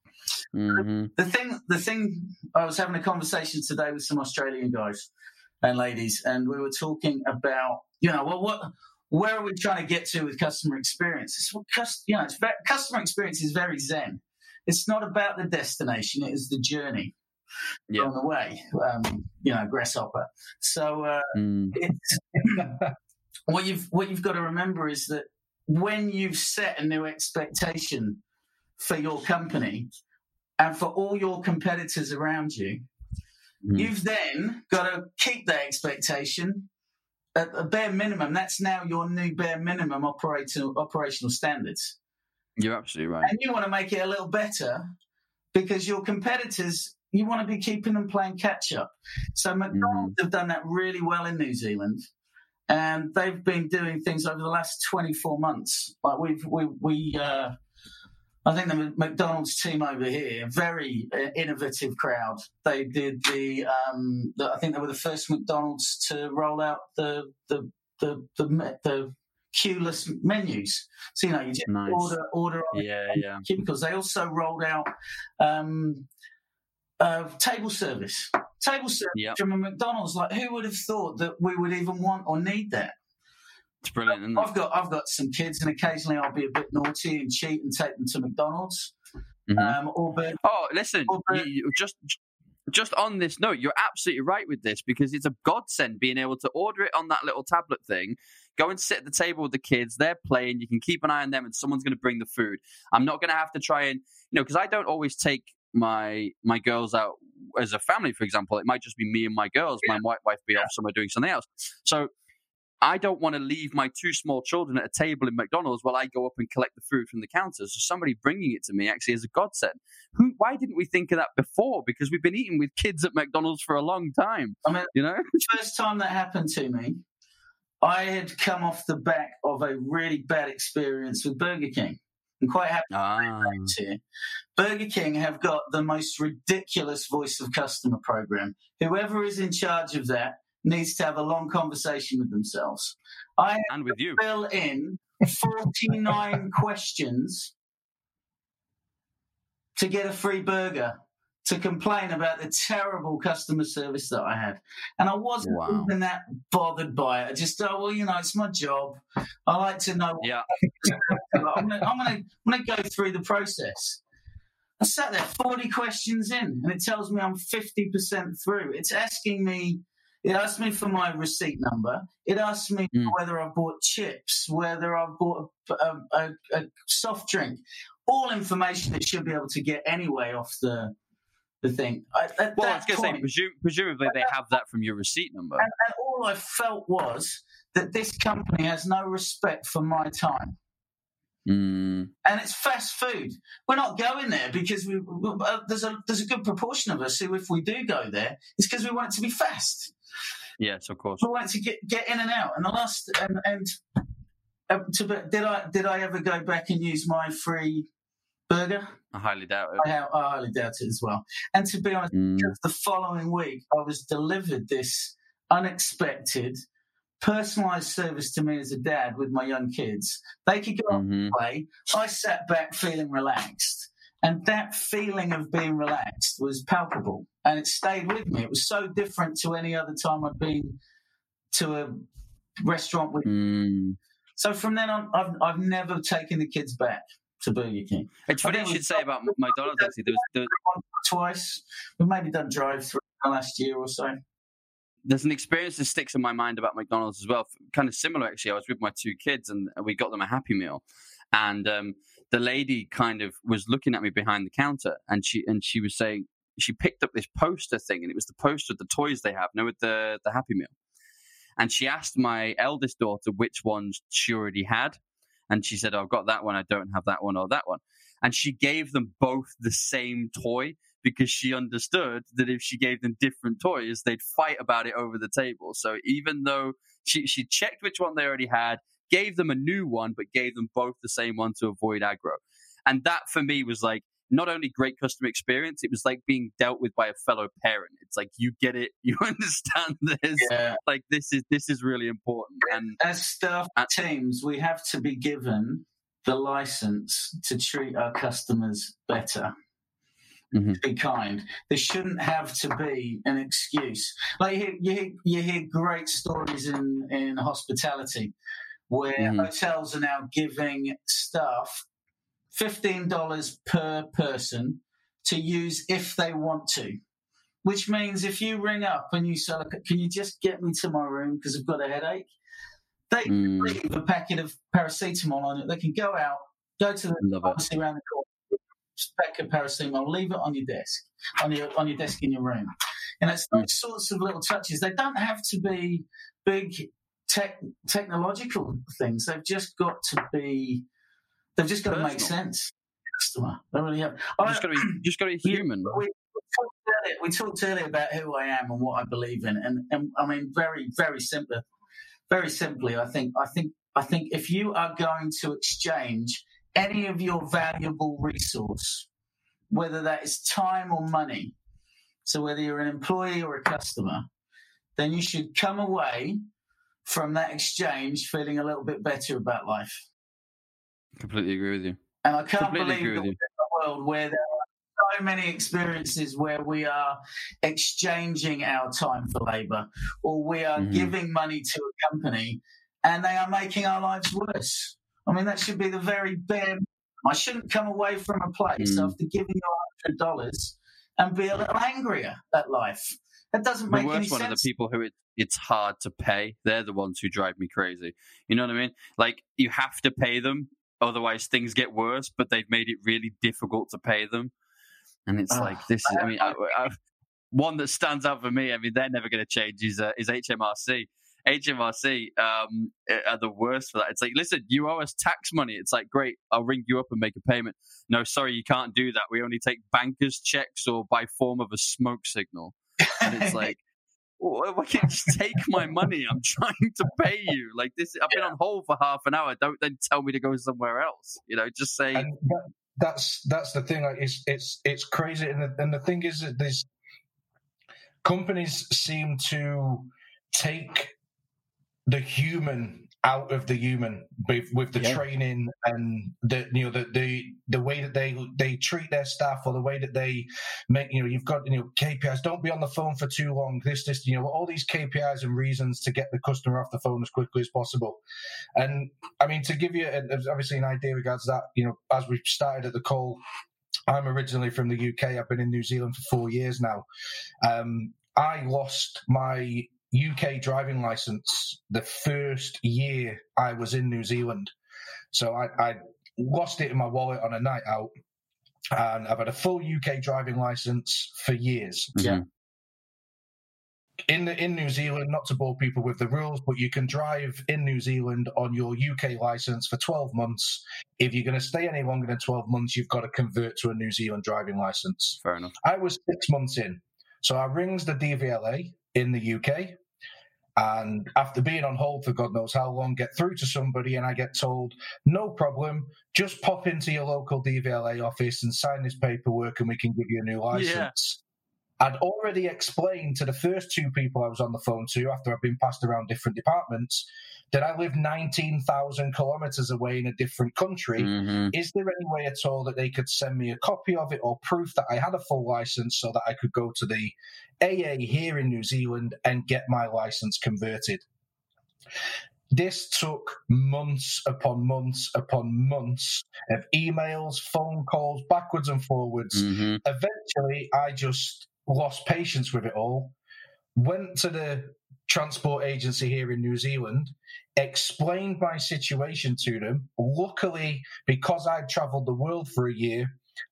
Mm-hmm. The thing, the thing. I was having a conversation today with some Australian guys and ladies, and we were talking about, you know, well, what where are we trying to get to with customer experience? It's what you know, it's very, customer experience is very zen. It's not about the destination; it is the journey yeah. on the way. Um, you know, grasshopper. So uh, mm. what you've what you've got to remember is that when you've set a new expectation for your company and for all your competitors around you, mm. you've then got to keep that expectation at a bare minimum, that's now your new bare minimum operational operational standards. You're absolutely right. And you want to make it a little better because your competitors, you want to be keeping them playing catch up. So McDonald's mm. have done that really well in New Zealand. And they've been doing things over the last 24 months. Like we've, we, we, uh, I think the McDonald's team over here, very uh, innovative crowd. They did the, um, the, I think they were the first McDonald's to roll out the the the the, the queueless menus. So you know, you just nice. order order yeah yeah cubicles. They also rolled out um, uh, table service. Table service yep. from a McDonald's. Like, who would have thought that we would even want or need that? It's brilliant, isn't it? I've got I've got some kids, and occasionally I'll be a bit naughty and cheat and take them to McDonald's. Mm-hmm. Um, or oh, listen, or you, you just just on this note, you're absolutely right with this because it's a godsend being able to order it on that little tablet thing. Go and sit at the table with the kids. They're playing. You can keep an eye on them, and someone's going to bring the food. I'm not going to have to try and you know because I don't always take my my girls out as a family. For example, it might just be me and my girls. Yeah. My white wife be off somewhere doing something else. So I don't want to leave my two small children at a table in McDonald's while I go up and collect the food from the counter. So somebody bringing it to me actually is a godsend. Who, why didn't we think of that before? Because we've been eating with kids at McDonald's for a long time. I mean, you know, first time that happened to me, I had come off the back of a really bad experience with Burger King. I'm quite happy ah. here. Burger King have got the most ridiculous voice of customer program. Whoever is in charge of that needs to have a long conversation with themselves. I and with you fill in 49 questions to get a free burger to complain about the terrible customer service that I had. And I wasn't wow. even that bothered by it. I just thought, well, you know, it's my job. I like to know. Yeah. I'm going to go through the process. I sat there 40 questions in and it tells me I'm 50% through. It's asking me it asked me for my receipt number. It asked me mm. whether I bought chips, whether I bought a, a, a, a, soft drink. all information that should be able to get anyway off the the thing. I, well, I was going to say, presumably they have that from your receipt number. And, and all I felt was that this company has no respect for my time. Mm. And it's fast food. We're not going there because we, uh, there's a there's a good proportion of us who, if we do go there, it's because we want it to be fast. Yes, of course. We want to get get in and out. And the last and and uh, to, did I did I ever go back and use my free burger? I highly doubt it. I, I highly doubt it as well. And to be honest, mm. the following week I was delivered this unexpected personalized service to me as a dad with my young kids. They could go mm-hmm. play. I sat back feeling relaxed. And that feeling of being relaxed was palpable and it stayed with me. It was so different to any other time I'd been to a restaurant with. Mm. So from then on, I've, I've never taken the kids back to Burger King. It's funny you should say about McDonald's actually. There was, there was... Twice. We've maybe done drive through last year or so there's an experience that sticks in my mind about McDonald's as well. Kind of similar, actually. I was with my two kids and we got them a Happy Meal, and um, the lady kind of was looking at me behind the counter, and she and she was saying she picked up this poster thing, and it was the poster of the toys they have, no, with the the Happy Meal, and she asked my eldest daughter which ones she already had, and she said, "I've got that one. I don't have that one or that one," and she gave them both the same toy because she understood that if she gave them different toys, they'd fight about it over the table. So even though she, she checked which one they already had, gave them a new one, but gave them both the same one to avoid aggro. And that for me was like not only great customer experience, it was like being dealt with by a fellow parent. It's like you get it, you understand this. Yeah. Like this is this is really important. And as staff and, teams, we have to be given the license to treat our customers better mm-hmm. be kind. There shouldn't have to be an excuse. Like you hear, you hear, you hear great stories in, in hospitality where mm-hmm. hotels are now giving staff $15 per person to use if they want to. Which means if you ring up and you say, can you just get me to my room because I've got a headache? They mm. leave a packet of paracetamol on it. They can go out, go to the pharmacy around the corner, spec of paracetamol, leave it on your desk, on your on your desk in your room. And it's those sorts of little touches. They don't have to be big tech, technological things. They've just got to be. They've just got Personal. to make sense. Customer, they really have. just got to be, just got to be human. We, we, talked earlier, we talked earlier about who I am and what I believe in, and, and I mean, very, very simply, very simply, I think, I think, I think, if you are going to exchange any of your valuable resource, whether that is time or money. So, whether you're an employee or a customer, then you should come away from that exchange feeling a little bit better about life. Completely agree with you. And I can't Completely believe that we're in a world where there are so many experiences where we are exchanging our time for labor or we are mm-hmm. giving money to a company and they are making our lives worse. I mean, that should be the very bare. I shouldn't come away from a place mm. after giving you hundred dollars and be a little angrier at life. That doesn't make the worst any one sense. are the people who it, it's hard to pay. They're the ones who drive me crazy. You know what I mean? Like you have to pay them, otherwise things get worse. But they've made it really difficult to pay them, and it's oh, like this. Is, I mean, I, I, one that stands out for me. I mean, they're never going to change. Is uh, is HMRC? HMRC um, are the worst for that. It's like, listen, you owe us tax money. It's like, great, I'll ring you up and make a payment. No, sorry, you can't do that. We only take bankers' checks or by form of a smoke signal. And it's like, why can't you take my money? I'm trying to pay you. Like this, I've been on hold for half an hour. Don't then tell me to go somewhere else. You know, just say. That, that's that's the thing. Like it's it's it's crazy, and the, and the thing is that these companies seem to take the human out of the human with, with the yeah. training and the you know the, the the way that they they treat their staff or the way that they make you know you've got you know KPIs don't be on the phone for too long. This this you know all these KPIs and reasons to get the customer off the phone as quickly as possible. And I mean to give you a, obviously an idea regards that you know as we started at the call I'm originally from the UK I've been in New Zealand for four years now. Um, I lost my UK driving license the first year I was in New Zealand. So I, I lost it in my wallet on a night out, and I've had a full UK driving license for years. Yeah. Mm-hmm. In the, in New Zealand, not to bore people with the rules, but you can drive in New Zealand on your UK license for 12 months. If you're going to stay any longer than 12 months, you've got to convert to a New Zealand driving license. Fair enough. I was six months in. So I rings the DVLA in the UK. And after being on hold for God knows how long, get through to somebody, and I get told, no problem, just pop into your local DVLA office and sign this paperwork, and we can give you a new license. I'd already explained to the first two people I was on the phone to after I've been passed around different departments that I live 19,000 kilometers away in a different country. Mhm. Is there any way at all that they could send me a copy of it or proof that I had a full license so that I could go to the AA here in New Zealand and get my license converted? This took months upon months upon months of emails, phone calls, backwards and forwards. Mhm. Eventually, I just lost patience with it all. Went to the transport agency here in New Zealand, explained my situation to them. Luckily, because I'd traveled the world for a year,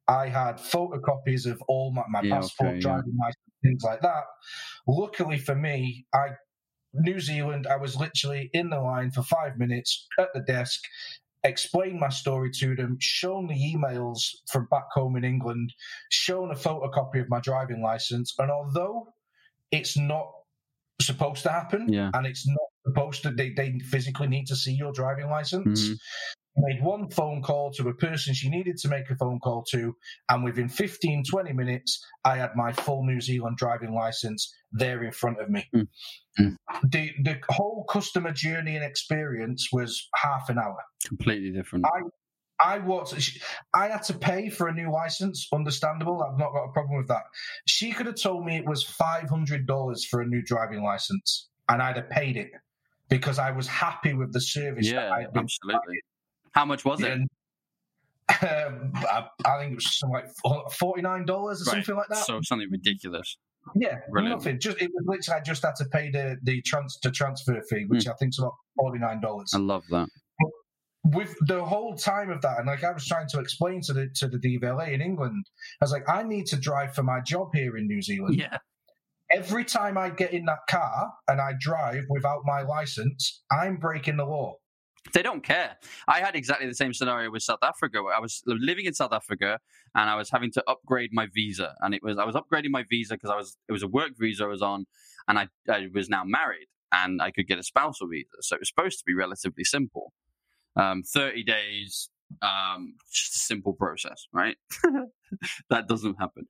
I had photocopies of all my, my Yeah, passport, okay, yeah. driving license, things like that. Luckily for me, I New Zealand, I was literally in the line for five minutes at the desk, explained my story to them, shown the emails from back home in England, shown a photocopy of my driving license. And although it's not supposed to happen Yeah. and it's not to, they, they physically need to see your driving license. Mhm. Made one phone call to a person she needed to make a phone call to, and within 15, 20 minutes, I had my full New Zealand driving license there in front of me. Mm. Mm. The, the whole customer journey and experience was half an hour. Completely different. I was I had to pay for a new license. Understandable. I've not got a problem with that. She could have told me it was five hundred dollars for a new driving license, and I'd have paid it because I was happy with the service. yeah, that I'd been absolutely. How much was it? And, um, I, I think it was something like forty nine dollars or Right. something like that. So something ridiculous. yeah, Brilliant. nothing. Just it was literally I just had to pay the the trans the transfer fee, which Hmm. I think is about forty nine dollars. I love that. with the whole time of that, and like I was trying to explain to the to the DVLA in England, I was like, I need to drive for my job here in New Zealand. Yeah. Every time I get in that car and I drive without my license, I'm breaking the law. They don't care. I had exactly the same scenario with South Africa. I was living in South Africa and I was having to upgrade my visa, and it was I was upgrading my visa because I was it was a work visa I was on, and I, I was now married and I could get a spousal visa, so it was supposed to be relatively simple. Um, Thirty days, um, just a simple process, right? that doesn't happen.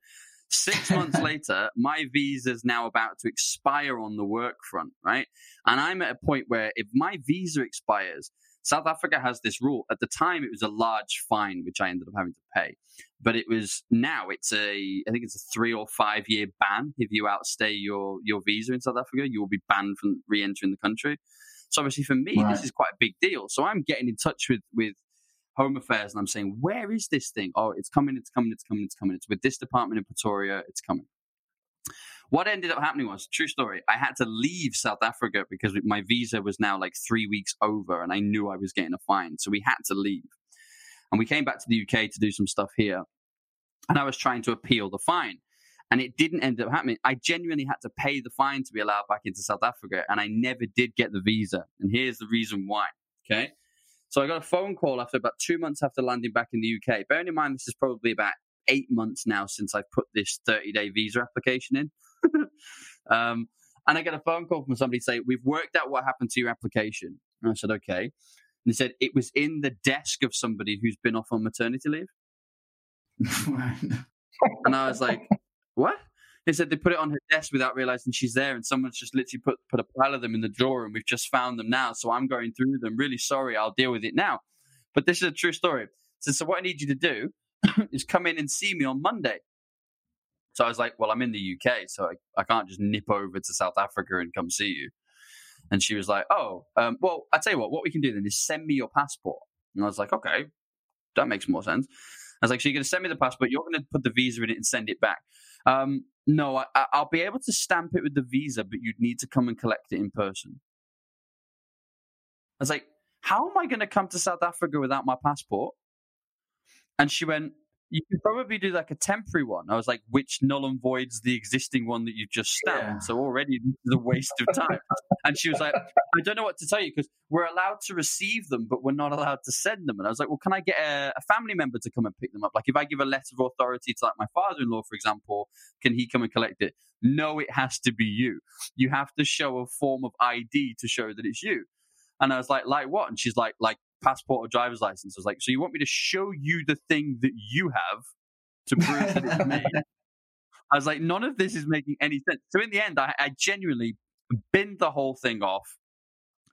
Six months later, my visa is now about to expire on the work front, right? And I'm at a point where if my visa expires, South Africa has this rule. At the time, it was a large fine, which I ended up having to pay. But it was now it's a I think it's a three or five year ban. If you outstay your your visa in South Africa, you will be banned from re-entering the country. So obviously for me, Right. this is quite a big deal. So I'm getting in touch with with Home Affairs and I'm saying, where is this thing? Oh, it's coming, it's coming, it's coming, it's coming. It's with this department in Pretoria. It's coming. What ended up happening was true story. I had to leave South Africa because my visa was now like three weeks over, and I knew I was getting a fine, so we had to leave. And we came back to the UK to do some stuff here, and I was trying to appeal the fine, and it didn't end up happening. I genuinely had to pay the fine to be allowed back into South Africa, and I never did get the visa. And here's the reason why. Okay, so I got a phone call after about two months after landing back in the UK. Bearing in mind this is probably about eight months now since I've put this 30 day visa application in. um, and I get a phone call from somebody saying, We've worked out what happened to your application. And I said, Okay. And they said, It was in the desk of somebody who's been off on maternity leave. And I was like, What? They said they put it on her desk without realizing she's there, and someone's just literally put, put a pile of them in the drawer, and we've just found them now. So I'm going through them. Really sorry, I'll deal with it now. But this is a true story. So, so what I need you to do is come in and see me on Monday. So I was like, well, I'm in the UK, so I, I can't just nip over to South Africa and come see you. And she was like, oh, um, well, I tell you what, what we can do then is send me your passport. And I was like, okay, that makes more sense. I was like, so you're going to send me the passport, you're going to put the visa in it and send it back. Um, no, I, I'll be able to stamp it with the visa, but you'd need to come and collect it in person. I was like, how am I going to come to South Africa without my passport? And she went, you could probably do like a temporary one. I was like, which null and voids the existing one that you've just stamped. Yeah. So already this is a waste of time. and she was like, I don't know what to tell you because we're allowed to receive them, but we're not allowed to send them. And I was like, well, can I get a, a family member to come and pick them up? Like if I give a letter of authority to like my father-in-law, for example, can he come and collect it? No, it has to be you. You have to show a form of ID to show that it's you. And I was like, like what? And she's like, like passport or driver's license. I was like, so you want me to show you the thing that you have to prove that it's me? I was like, none of this is making any sense. So in the end, I, I genuinely binned the whole thing off.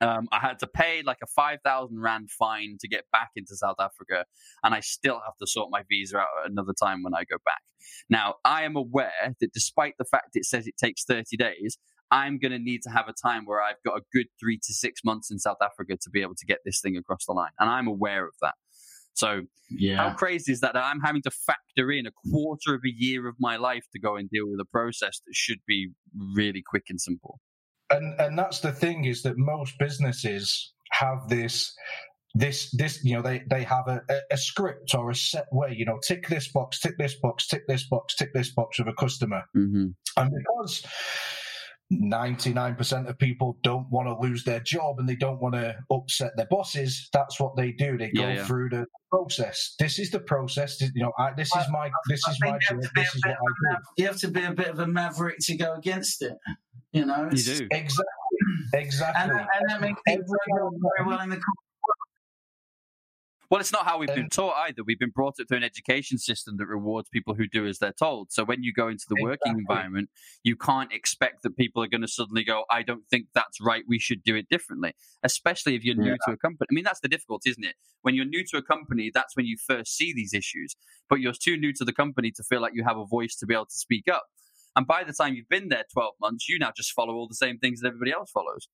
Um, I had to pay like a 5,000 Rand fine to get back into South Africa, and I still have to sort my visa out another time when I go back. Now, I am aware that despite the fact it says it takes 30 days, I'm going to need to have a time where I've got a good three to six months in South Africa to be able to get this thing across the line. And I'm aware of that. So, yeah. how crazy is that? That I'm having to factor in a quarter of a year of my life to go and deal with a process that should be really quick and simple. And and that's the thing is that most businesses have this this this you know they they have a, a, script or a set way you know tick this box tick this box tick this box tick this box of a customer mm-hmm. and because 99% of people don't want to lose their job and they don't want to upset their bosses that's what they do. They go yeah, yeah. through the process. This is the process you know I, this is my this is my job this is what i do. you have to be a bit of a maverick to go against it you know? You do. Exactly. Exactly. And, and that makes people very well in the well, it's not how we've been taught either. We've been brought up through an education system that rewards people who do as they're told. So when you go into the working exactly. environment, you can't expect that people are going to suddenly go, I don't think that's right. We should do it differently, especially if you're new yeah. to a company. I mean, that's the difficulty, isn't it? When you're new to a company, that's when you first see these issues, but you're too new to the company to feel like you have a voice to be able to speak up. And by the time you've been there 12 months, you now just follow all the same things that everybody else follows.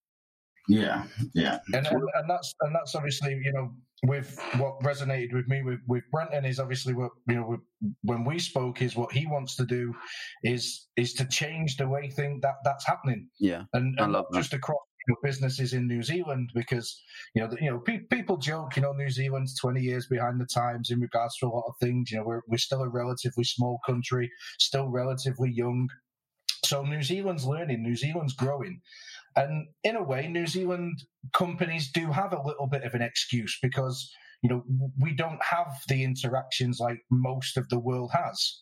Yeah, yeah, and, and, and that's and that's obviously you know with what resonated with me with, with Brenton is obviously what you know when we spoke is what he wants to do is is to change the way thing that that's happening. Yeah, and, and not that. just across you know, businesses in New Zealand because you know the, you know pe- people joke you know New Zealand's twenty years behind the times in regards to a lot of things. You know we're we're still a relatively small country, still relatively young. So New Zealand's learning, New Zealand's growing. And in a way, New Zealand companies do have a little bit of an excuse because, you know, we don't have the interactions like most of the world has.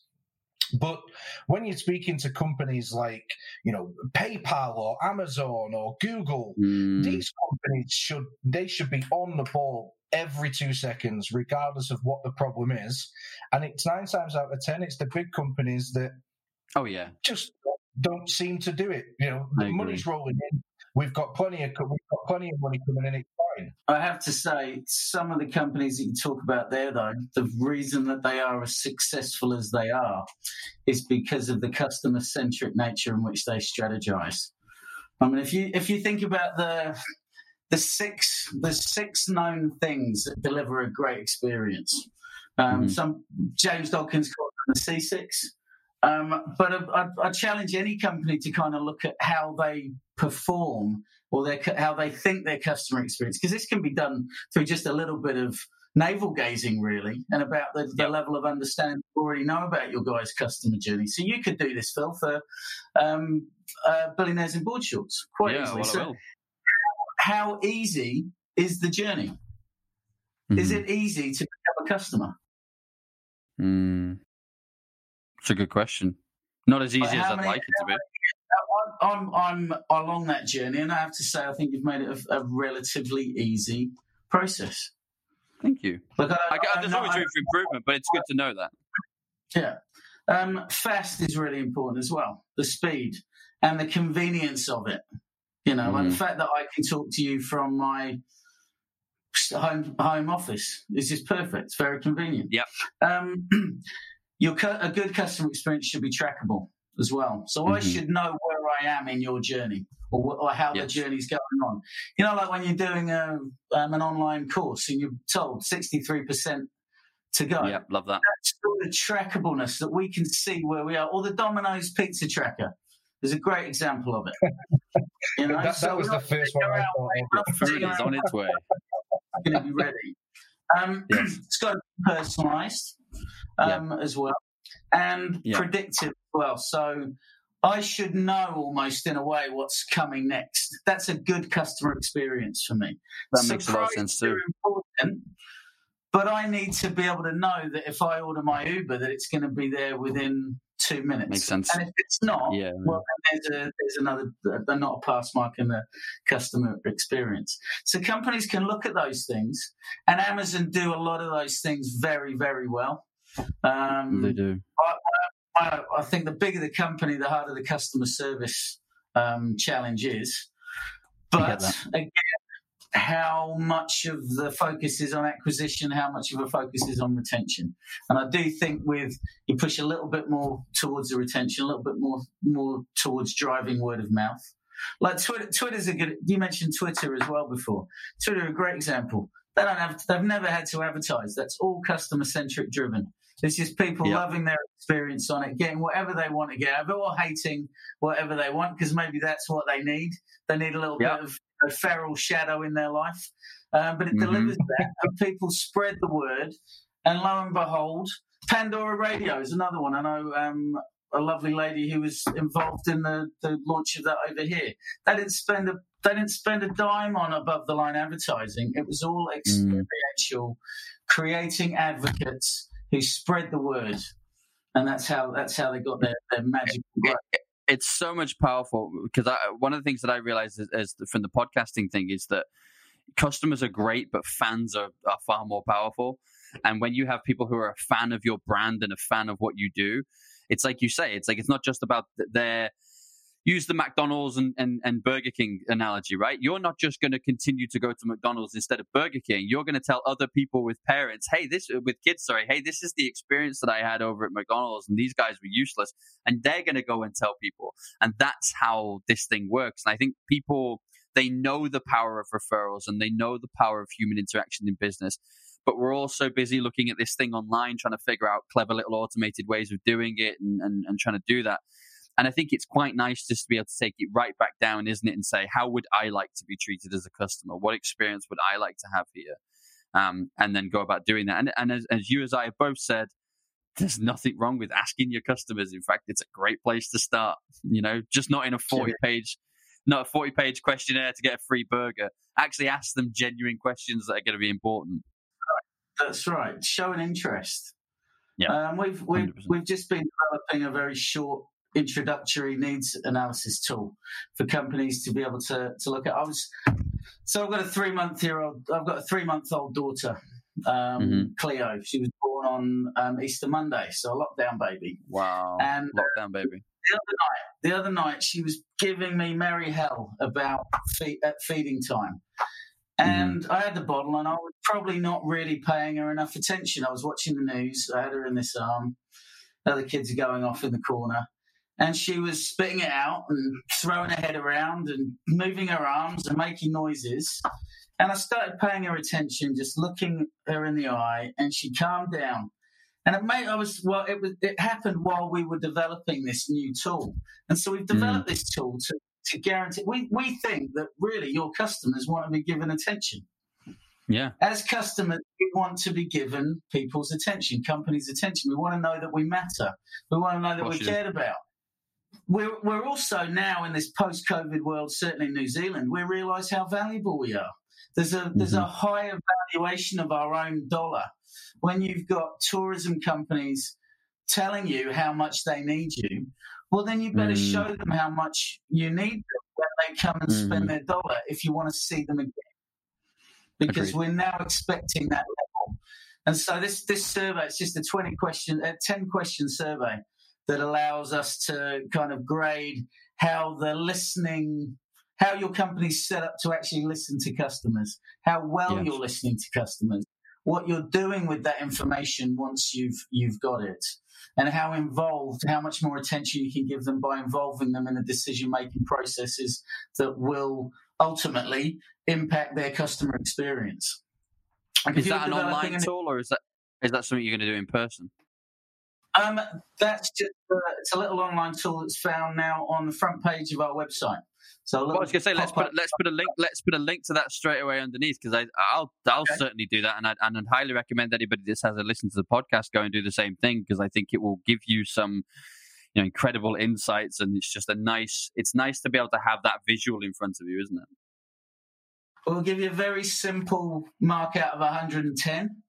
But when you're speaking to companies like, you know, PayPal or Amazon or Google, mm. these companies should they should be on the ball every two seconds, regardless of what the problem is. And it's nine times out of ten, it's the big companies that Oh yeah. Just don't seem to do it. You know, the money's rolling in. We've got plenty of we've got plenty of money coming in. It's fine. I have to say, some of the companies that you talk about there, though, the reason that they are as successful as they are is because of the customer centric nature in which they strategize. I mean, if you if you think about the the six the six known things that deliver a great experience. Um, mm-hmm. Some James Dawkins called them the C six. Um, but I, I, challenge any company to kind of look at how they perform or their, how they think their customer experience, because this can be done through just a little bit of navel gazing, really, and about the, the level of understanding you already know about your guys' customer journey. So you could do this, Phil, for um, uh, billionaires in board shorts quite yeah, easily. Well, so, how easy is the journey? Mm-hmm. Is it easy to become a customer? Mm. It's a good question. Not as easy as I'd like it to be. I'm, I'm along that journey, and I have to say, I think you've made it a, a relatively easy process. Thank you. Look, I, I, I, there's always room for improvement, but it's good to know that. Yeah. Um, fast is really important as well. The speed and the convenience of it. You know, mm. and the mm-hmm. fact that I can talk to you from my home home office is just perfect. It's very convenient. Yeah. Um, your a good customer experience should be trackable as well. So mm-hmm. I should know where I am in your journey or, or how yes. the journey's going on. You know, like when you're doing a, um, an online course and you're told 63% to go. Yeah, love that. That's the trackableness that we can see where we are. Or the Domino's pizza tracker is a great example of it. You know, that, so that was the first one I thought. Is on its way. It's going to be ready. Um, yes. It's got to be personalised um, yeah. as well, and yeah. predictive as well. So I should know almost in a way what's coming next. That's a good customer experience for me. That makes a lot of sense too. Important, but I need to be able to know that if I order my Uber, that it's going to be there within two minutes. Makes sense. And if it's not, yeah. well, there's, a, there's another, they're not a pass mark in the customer experience. So companies can look at those things, and Amazon do a lot of those things very, very well. Um, they do. I, I, I, think the bigger the company, the harder the customer service um, challenge is. But again, how much of the focus is on acquisition, how much of a focus is on retention. And I do think with you push a little bit more towards the retention, a little bit more more towards driving word of mouth. Like Twitter, Twitter's a good. You mentioned Twitter as well before. Twitter, a great example. They don't have. They've never had to advertise. That's all customer centric driven. It's just people yep. loving their experience on it, getting whatever they want to get out of it, or hating whatever they want because maybe that's what they need. They need a little yep. bit of a feral shadow in their life. Um, but it mm-hmm. delivers that, and people spread the word. And lo and behold, Pandora Radio is another one. I know um, a lovely lady who was involved in the, the launch of that over here. They didn't spend a they didn't spend a dime on above the line advertising. It was all mm. experiential, mm. creating advocates who spread the word, and that's how that's how they got their, their magic it's so much powerful because one of the things that I realized is, is, from the podcasting thing is that customers are great, but fans are, are far more powerful. And when you have people who are a fan of your brand and a fan of what you do, it's like you say, it's like it's not just about their use the McDonald's and, and, and Burger King analogy, right? You're not just going to continue to go to McDonald's instead of Burger King. You're going to tell other people with parents, hey, this uh, with kids, sorry, hey, this is the experience that I had over at McDonald's, and these guys were useless, and they're going to go and tell people, and that's how this thing works. And I think people they know the power of referrals and they know the power of human interaction in business. But we're also busy looking at this thing online, trying to figure out clever little automated ways of doing it and, and, and trying to do that. And I think it's quite nice just to be able to take it right back down, isn't it? And say, how would I like to be treated as a customer? What experience would I like to have here? Um, and then go about doing that. And, and as, as you as I have both said, there's nothing wrong with asking your customers. In fact, it's a great place to start. You know, just not in a 40 page, not a 40 page questionnaire to get a free burger. Actually ask them genuine questions that are going to be important. That's right. Show an interest. Yeah. Um, we've we've 100%. we've just been developing a very short introductory needs analysis tool for companies to be able to, to look at. I was so I've got a three month year old. I've got a three month old daughter, um, mm-hmm. Cleo. She was born on um, Easter Monday, so a lockdown baby. Wow, and lockdown baby. The other night, the other night, she was giving me merry hell about at feeding time. Mm-hmm. And mm-hmm. I had the bottle, and I was probably not really paying her enough attention. I was watching the news. I had her in this arm. Other kids are going off in the corner and she was spitting it out and throwing her head around and moving her arms and making noises. And I started paying her attention, just looking her in the eye, and she calmed down. And it made I was well, it was it happened while we were developing this new tool, and so we've developed mm. this tool to to guarantee. We we think that really your customers want to be given attention. Yeah. As customers, we want to be given people's attention, companies' attention. We want to know that we matter. We want to know that we're cared about we're, we're also now in this post COVID world, certainly in New Zealand, we realise how valuable we are. There's a mm-hmm. there's a mm-hmm. higher valuation of our own dollar when you've got tourism companies telling you how much they need you. Well, then you better mm. show them how much you need them when they come and mm. spend their dollar if you want to see them again. Because Agreed. we're now expecting that level. And so this this survey, it's just a twenty question, a ten question survey that allows us to kind of grade how the listening how your company's set up to actually listen to customers, how well yes. you're listening to customers, what you're doing with that information once you've you've got it, and how involved, how much more attention you can give them by involving them in the decision making processes that will ultimately impact their customer experience. Is that an online tool, or is that is that something you're going to do in person? Um, that's just uh, it's a little online tool that's found now on the front page of our website. So well, I was going to say let's put let's put a link let's put a link to that straight away underneath because I I'll I'll okay. certainly do that and I and I'd highly recommend anybody that has a listen to the podcast go and do the same thing because I think it will give you some you know incredible insights and it's just a nice it's nice to be able to have that visual in front of you, isn't it? We'll give you a very simple mark out of 110.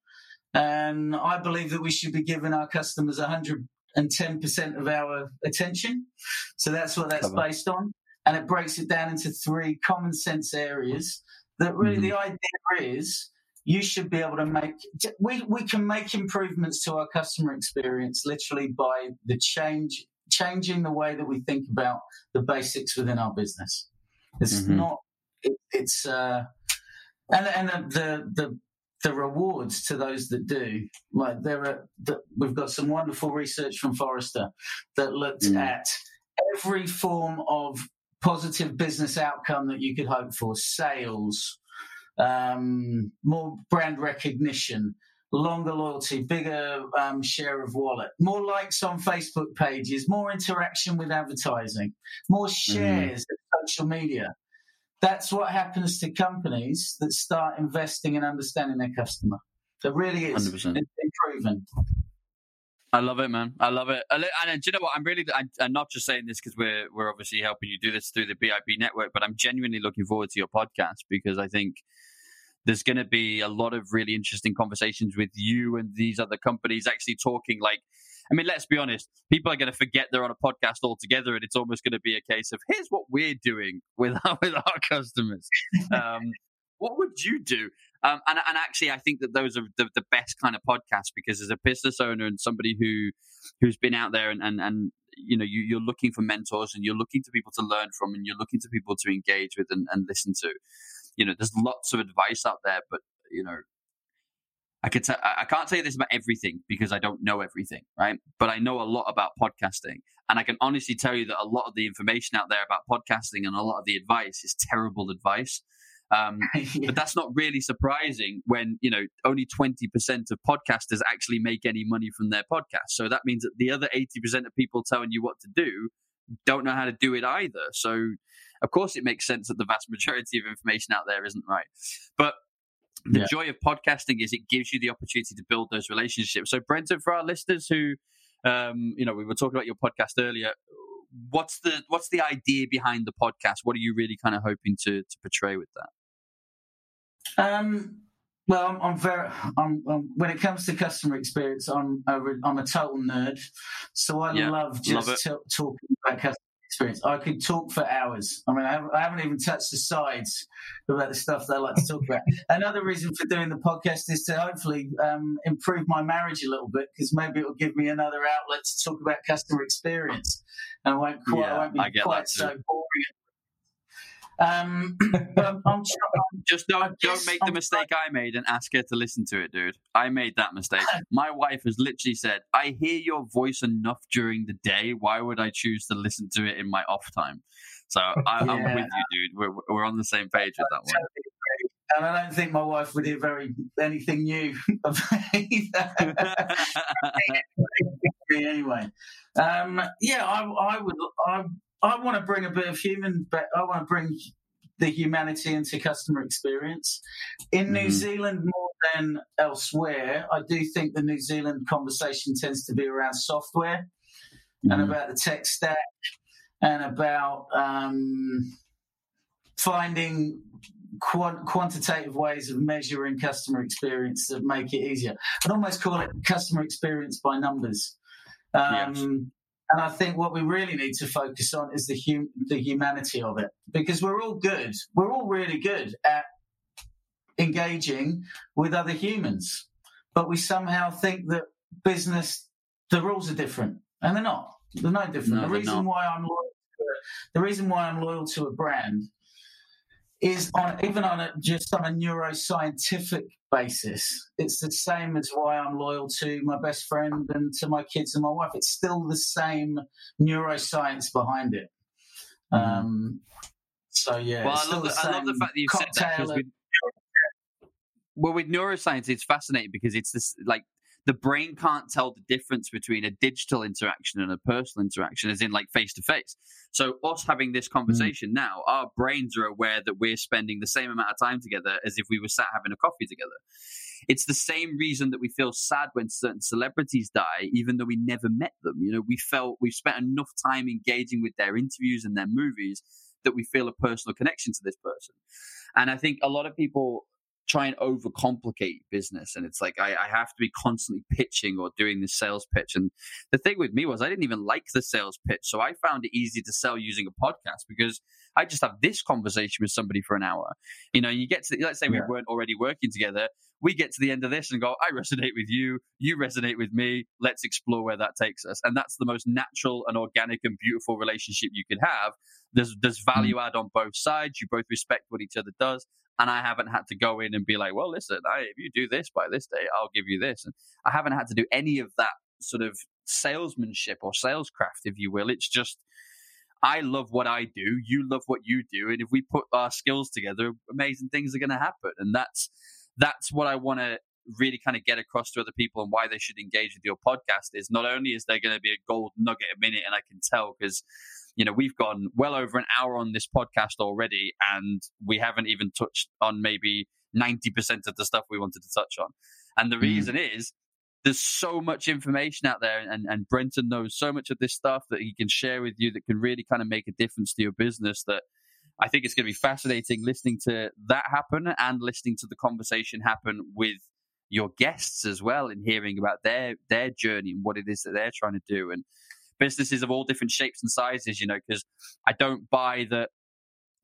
And I believe that we should be giving our customers 110% of our attention. So that's what that's based on and it breaks it down into three common sense areas that really mm-hmm. the idea is you should be able to make we, we can make improvements to our customer experience literally by the change changing the way that we think about the basics within our business it's mm-hmm. not it, it's uh and and the, the the rewards to those that do like there are the, we've got some wonderful research from Forrester that looked mm. at every form of positive business outcome that you could hope for sales, um, more brand recognition, longer loyalty, bigger um, share of wallet, more likes on Facebook pages, more interaction with advertising, more mm-hmm. shares mm. social media. That's what happens to companies that start investing and understanding their customer. It really is 100%. improving. I love it, man. I love it. And, and do you know what? I'm really, I, am not just saying this because we're we're obviously helping you do this through the BIB network, but I'm genuinely looking forward to your podcast because I think there's going to be a lot of really interesting conversations with you and these other companies actually talking like. I mean, let's be honest. People are going to forget they're on a podcast altogether, and it's almost going to be a case of here's what we're doing with our, with our customers. Um, what would you do? Um, and, and actually, I think that those are the, the best kind of podcasts because as a business owner and somebody who who's been out there and, and, and you know you, you're looking for mentors and you're looking to people to learn from and you're looking to people to engage with and, and listen to. You know, there's lots of advice out there, but you know, I could t- I can't tell you this about everything because I don't know everything, right? But I know a lot about podcasting, and I can honestly tell you that a lot of the information out there about podcasting and a lot of the advice is terrible advice. Um, yeah. But that's not really surprising when you know only twenty percent of podcasters actually make any money from their podcast. So that means that the other eighty percent of people telling you what to do don't know how to do it either. So of course it makes sense that the vast majority of information out there isn't right. But the yeah. joy of podcasting is it gives you the opportunity to build those relationships. So Brenton, for our listeners who um, you know, we were talking about your podcast earlier. What's the what's the idea behind the podcast? What are you really kind of hoping to to portray with that? Um, well, I'm, I'm very. I'm, I'm, when it comes to customer experience, I'm a, I'm a total nerd. So I yeah, love just love t- talking about customer experience. I could talk for hours. I mean, I haven't, I haven't, even touched the sides about the stuff that I like to talk about. Another reason for doing the podcast is to hopefully um, improve my marriage a little bit because maybe it will give me another outlet to talk about customer experience, and I won't quite, yeah, I won't be quite so boring um, I'm, I'm, just don't don't make the mistake I made and ask her to listen to it, dude. I made that mistake. My wife has literally said, "I hear your voice enough during the day. Why would I choose to listen to it in my off time?" So I, am with you, dude. We're we're on the same page with that one. And I don't think my wife would hear very anything new of anyway, um, yeah, I, I would. I I want to bring a bit of human, but I want to bring the humanity into customer experience. In mm-hmm. New Zealand, more than elsewhere, I do think the New Zealand conversation tends to be around software mm-hmm. and about the tech stack and about um, finding quant- quantitative ways of measuring customer experience that make it easier. I'd almost call it customer experience by numbers. Um. And I think what we really need to focus on is the hum- the humanity of it, because we're all good. We're all really good at engaging with other humans, but we somehow think that business the rules are different, and they're not. They're no different. No, the reason why I'm loyal to the reason why I'm loyal to a brand is on even on a just on a neuroscientific basis. It's the same as why I'm loyal to my best friend and to my kids and my wife. It's still the same neuroscience behind it. Mm-hmm. Um, so yeah. Well, I love, the, I love the fact that you said that. With, well, with neuroscience, it's fascinating because it's this like the brain can't tell the difference between a digital interaction and a personal interaction, as in like face to face. So, us having this mm. conversation mm. now, our brains are aware that we're spending the same amount of time together as if we were sat having a coffee together. It's the same reason that we feel sad when certain celebrities die, even though we never met them. You know, we felt we've spent enough time engaging with their interviews and their movies that we feel a personal connection to this person. And I think a lot of people try and overcomplicate business. And it's like I, I, have to be constantly pitching or doing the sales pitch. And the thing with me was I didn't even like the sales pitch. So I found it easy to sell using a podcast because I just have this conversation with somebody for an hour. You know, you get to let's say we yeah. weren't already working together. We get to the end of this and go, I resonate with you, you resonate with me. Let's explore where that takes us. And that's the most natural and organic and beautiful relationship you could have. There's there's mm. value add on both sides. You both respect what each other does and I haven't had to go in and be like, well, listen, I, if you do this by this day, I'll give you this. And I haven't had to do any of that sort of salesmanship or salescraft, if you will. It's just, I love what I do. You love what you do. And if we put our skills together, amazing things are going to happen. And that's, that's what I want to really kind of get across to other people and why they should engage with your podcast is not only is there going to be a gold nugget a minute and I can tell because you know, we've gone well over an hour on this podcast already, and we haven't even touched on maybe 90% of the stuff we wanted to touch on. And the mm. reason is there's so much information out there, and, and Brenton knows so much of this stuff that he can share with you that can really kind of make a difference to your business that I think it's going to be fascinating listening to that happen and listening to the conversation happen with your guests as well in hearing about their their journey and what it is that they're trying to do and businesses of all different shapes and sizes, you know, because I don't buy that,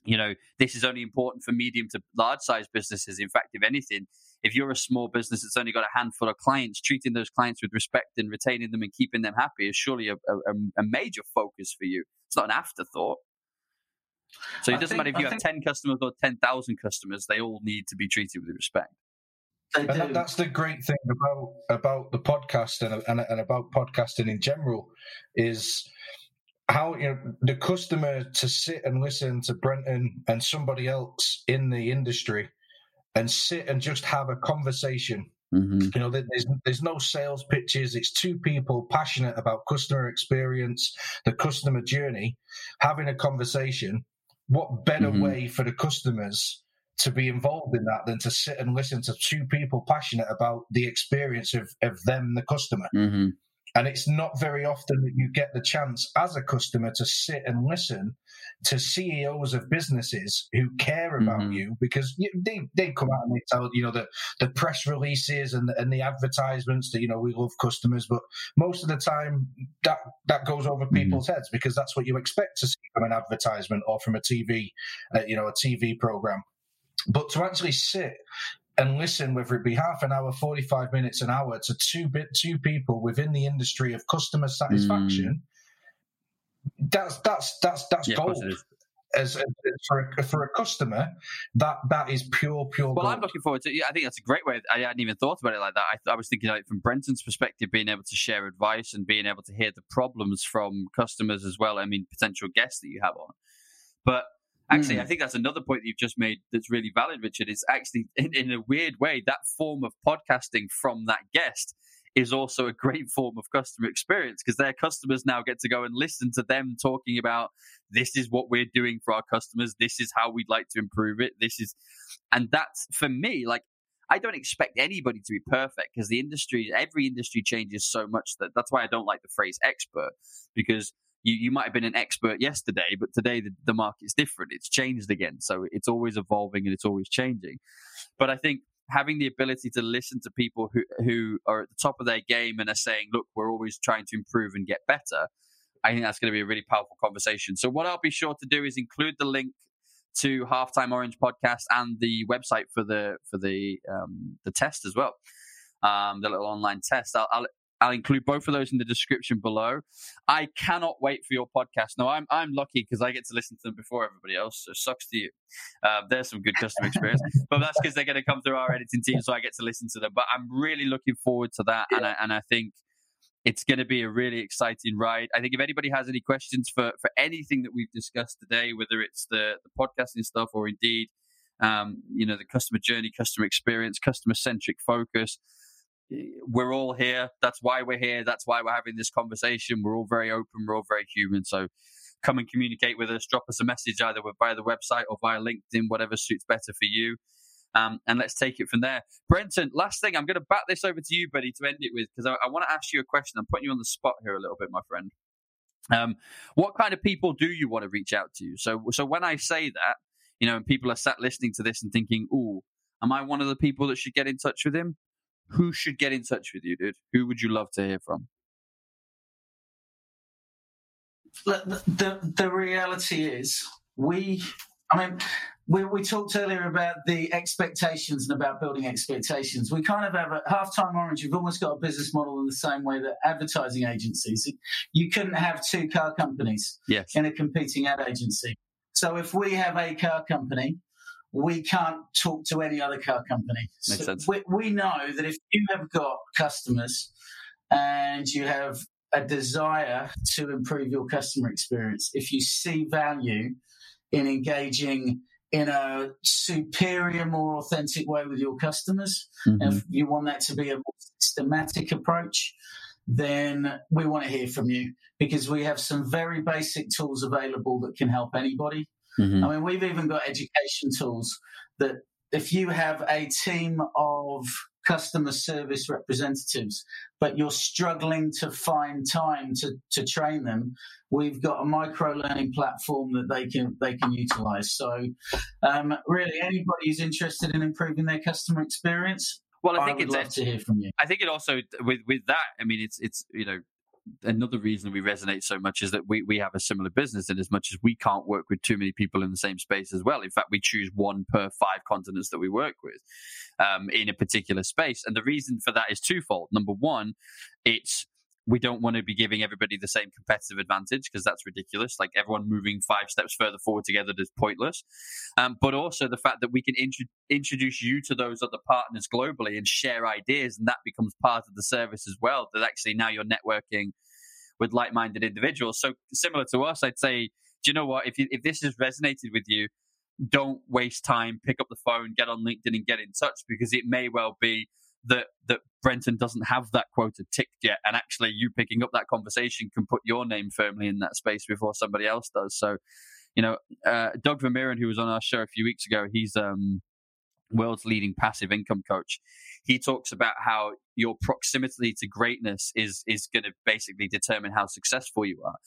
you know, this is only important for medium to large size businesses. In fact, if anything, if you're a small business that's only got a handful of clients, treating those clients with respect and retaining them and keeping them happy is surely a, a, a major focus for you. It's not an afterthought. So it doesn't think, matter if you I have think... 10 customers or 10,000 customers, they all need to be treated with respect. And that, that's the great thing about about the podcast and, and, and about podcasting in general is how you know the customer to sit and listen to Brenton and somebody else in the industry and sit and just have a conversation. Mm-hmm. You know, there's there's no sales pitches. It's two people passionate about customer experience, the customer journey, having a conversation. What better mm-hmm. way for the customers to be involved in that than to sit and listen to two people passionate about the experience of, of them, the customer. Mm-hmm. And it's not very often that you get the chance as a customer to sit and listen to CEOs of businesses who care about mm-hmm. you because they, they come out and they tell, you know, the, the press releases and the, and the advertisements that, you know, we love customers. But most of the time that, that goes over mm-hmm. people's heads because that's what you expect to see from an advertisement or from a TV, uh, you know, a TV program. But to actually sit and listen, whether it be half an hour, 45 minutes, an hour, to two bit two people within the industry of customer satisfaction, mm. that's that's that's that's yeah, gold. As, as, for a, for a customer, that that is pure pure. Well, gold. I'm looking forward to. Yeah, I think that's a great way. I hadn't even thought about it like that. I, I was thinking like from Brenton's perspective, being able to share advice and being able to hear the problems from customers as well. I mean, potential guests that you have on, but Actually, mm. I think that's another point that you've just made that's really valid, Richard. Is actually, in, in a weird way, that form of podcasting from that guest is also a great form of customer experience because their customers now get to go and listen to them talking about this is what we're doing for our customers. This is how we'd like to improve it. This is, and that's for me, like, I don't expect anybody to be perfect because the industry, every industry changes so much that that's why I don't like the phrase expert because you, you might have been an expert yesterday, but today the, the market's different. It's changed again. So it's always evolving and it's always changing. But I think having the ability to listen to people who, who are at the top of their game and are saying, look, we're always trying to improve and get better, I think that's going to be a really powerful conversation. So what I'll be sure to do is include the link to Halftime Orange podcast and the website for the for the um, the test as well, um, the little online test. I'll, I'll, I'll include both of those in the description below. I cannot wait for your podcast. Now, I'm I'm lucky because I get to listen to them before everybody else. So sucks to you. Uh, there's some good customer experience, but that's because they're going to come through our editing team, so I get to listen to them. But I'm really looking forward to that, and I, and I think it's going to be a really exciting ride. I think if anybody has any questions for for anything that we've discussed today, whether it's the the podcasting stuff or indeed, um, you know, the customer journey, customer experience, customer centric focus we're all here. That's why we're here. That's why we're having this conversation. We're all very open. We're all very human. So come and communicate with us. Drop us a message either via the website or via LinkedIn, whatever suits better for you. Um, and let's take it from there. Brenton, last thing, I'm going to bat this over to you, buddy, to end it with, because I, I want to ask you a question. I'm putting you on the spot here a little bit, my friend. Um, what kind of people do you want to reach out to? So, so when I say that, you know, and people are sat listening to this and thinking, "Ooh, am I one of the people that should get in touch with him?" Who should get in touch with you, dude? Who would you love to hear from? The, the, the reality is, we, I mean, we, we talked earlier about the expectations and about building expectations. We kind of have a halftime orange. You've almost got a business model in the same way that advertising agencies. You couldn't have two car companies yes. in a competing ad agency. So if we have a car company, we can't talk to any other car company. Makes so sense. We, we know that if you have got customers and you have a desire to improve your customer experience, if you see value in engaging in a superior, more authentic way with your customers, mm-hmm. if you want that to be a more systematic approach, then we want to hear from you because we have some very basic tools available that can help anybody. Mm-hmm. I mean, we've even got education tools that if you have a team of customer service representatives, but you're struggling to find time to, to train them, we've got a micro learning platform that they can they can utilize. So, um, really, anybody who's interested in improving their customer experience, well, I think I it's love to hear from you. I think it also with with that. I mean, it's it's you know another reason we resonate so much is that we, we have a similar business in as much as we can't work with too many people in the same space as well. In fact, we choose one per five continents that we work with um, in a particular space. And the reason for that is twofold. Number one, it's we don't want to be giving everybody the same competitive advantage because that's ridiculous. Like everyone moving five steps further forward together is pointless. Um, but also the fact that we can int- introduce you to those other partners globally and share ideas, and that becomes part of the service as well. That actually now you're networking with like-minded individuals. So similar to us, I'd say, do you know what? If you, if this has resonated with you, don't waste time. Pick up the phone, get on LinkedIn, and get in touch because it may well be that that Brenton doesn't have that quota ticked yet, and actually you picking up that conversation can put your name firmly in that space before somebody else does. So, you know, uh, Doug Vermeeren, who was on our show a few weeks ago, he's um, world's leading passive income coach. He talks about how your proximity to greatness is is going to basically determine how successful you are,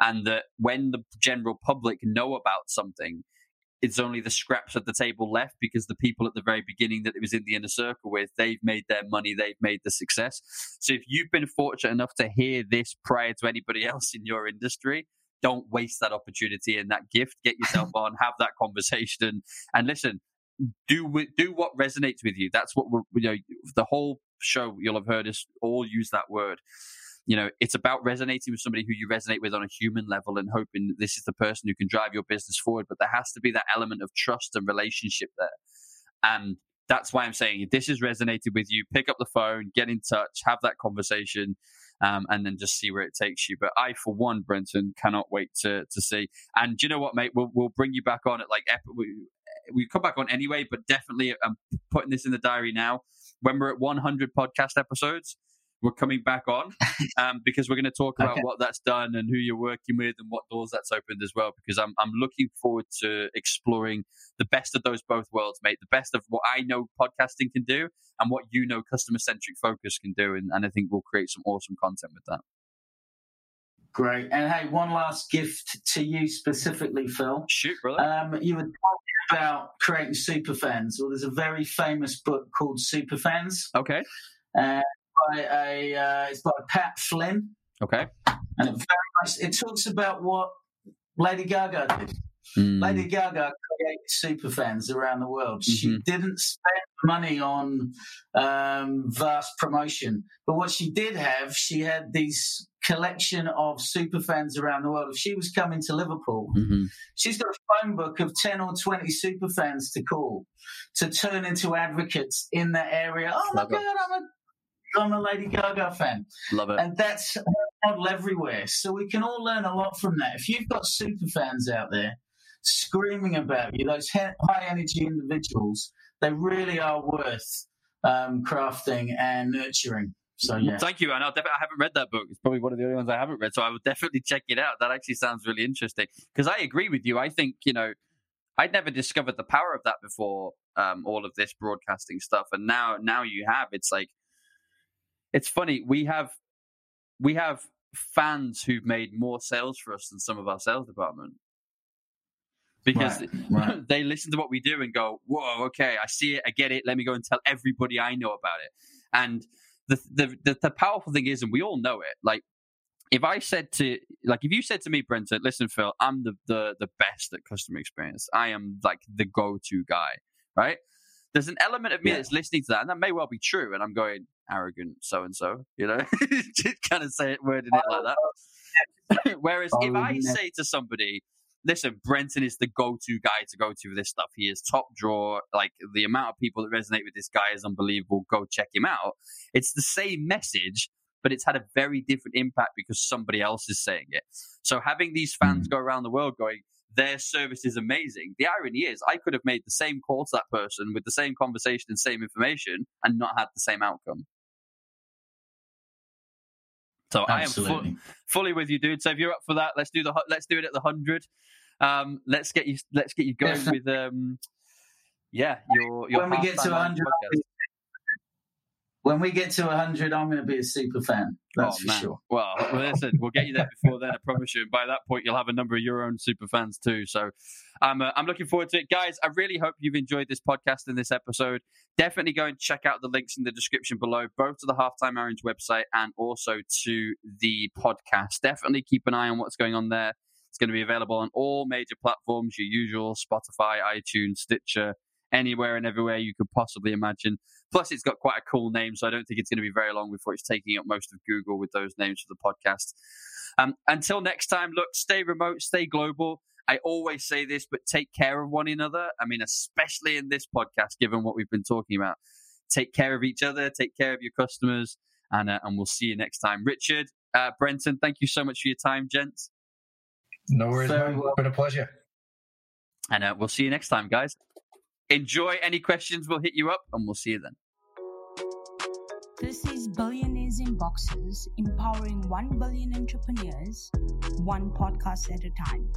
and that when the general public know about something, it's only the scraps of the table left because the people at the very beginning that it was in the inner circle with, they've made their money, they've made the success. So if you've been fortunate enough to hear this prior to anybody else in your industry, don't waste that opportunity and that gift. Get yourself on, have that conversation, and listen. Do do what resonates with you. That's what we're, you know. The whole show you'll have heard us all use that word you know, it's about resonating with somebody who you resonate with on a human level and hoping this is the person who can drive your business forward. But there has to be that element of trust and relationship there. And that's why I'm saying if this has resonated with you, pick up the phone, get in touch, have that conversation, um, and then just see where it takes you. But I, for one, Brenton, cannot wait to to see. And do you know what, mate? We'll we'll bring you back on at like we, we come back on anyway, but definitely I'm putting this in the diary now. When we're at 100 podcast episodes, we're coming back on um, because we're going to talk about okay. what that's done and who you're working with and what doors that's opened as well. Because I'm I'm looking forward to exploring the best of those both worlds, mate. The best of what I know podcasting can do and what you know customer centric focus can do, and, and I think we'll create some awesome content with that. Great. And hey, one last gift to you specifically, Phil. Shoot, brother. Um, you were talking about creating super fans. Well, there's a very famous book called Super Fans. Okay. Uh, by a uh, it's by Pat Flynn. Okay. And it very much it talks about what Lady Gaga did. Mm. Lady Gaga created super fans around the world. Mm-hmm. She didn't spend money on um, vast promotion, but what she did have, she had these collection of super fans around the world. If she was coming to Liverpool, mm-hmm. she's got a phone book of 10 or 20 super fans to call to turn into advocates in that area. Oh my God, I'm a I'm a Lady Gaga fan. Love it. And that's a model everywhere. So we can all learn a lot from that. If you've got super fans out there screaming about you, those high energy individuals, they really are worth um, crafting and nurturing. So yeah, thank you. And I haven't read that book. It's probably one of the only ones I haven't read, so I will definitely check it out. That actually sounds really interesting because I agree with you. I think you know I'd never discovered the power of that before. Um, all of this broadcasting stuff, and now now you have. It's like it's funny. We have we have fans who've made more sales for us than some of our sales department because right, right. they listen to what we do and go, "Whoa, okay, I see it, I get it. Let me go and tell everybody I know about it." And the, the the, the powerful thing is, and we all know it. Like, if I said to, like, if you said to me, Brenton, listen, Phil, I'm the the the best at customer experience. I am like the go to guy, right? There's an element of me yeah. that's listening to that, and that may well be true. And I'm going arrogant, so and so, you know, just kind of say it, wording it like that. Whereas if I say to somebody, listen, Brenton is the go-to guy to go to for this stuff. He is top draw. Like the amount of people that resonate with this guy is unbelievable. Go check him out. It's the same message, but it's had a very different impact because somebody else is saying it. So having these fans mm. go around the world going, their service is amazing. The irony is, I could have made the same call to that person with the same conversation and same information and not had the same outcome. So Absolutely. I am fu- fully with you, dude. So if you're up for that, let's do the let's do it at the hundred. Um, let's get you let's get you going with um, yeah. Your, your when we get to hundred, when we get to 100, I'm going to be a super fan. That's oh, for man. sure. Well, listen, we'll get you there before then, I promise you. And by that point, you'll have a number of your own super fans too. So I'm, uh, I'm looking forward to it. Guys, I really hope you've enjoyed this podcast and this episode. Definitely go and check out the links in the description below, both to the Halftime Orange website and also to the podcast. Definitely keep an eye on what's going on there. It's going to be available on all major platforms, your usual Spotify, iTunes, Stitcher, anywhere and everywhere you could possibly imagine. Plus, it's got quite a cool name, so I don't think it's going to be very long before it's taking up most of Google with those names for the podcast. Um, until next time, look, stay remote, stay global. I always say this, but take care of one another. I mean, especially in this podcast, given what we've been talking about. Take care of each other, take care of your customers, and, uh, and we'll see you next time. Richard, uh, Brenton, thank you so much for your time, gents. No worries, so, man. Been a pleasure. And uh, we'll see you next time, guys. Enjoy. Any questions, we'll hit you up and we'll see you then. This is Billionaires in Boxes, empowering 1 billion entrepreneurs, one podcast at a time.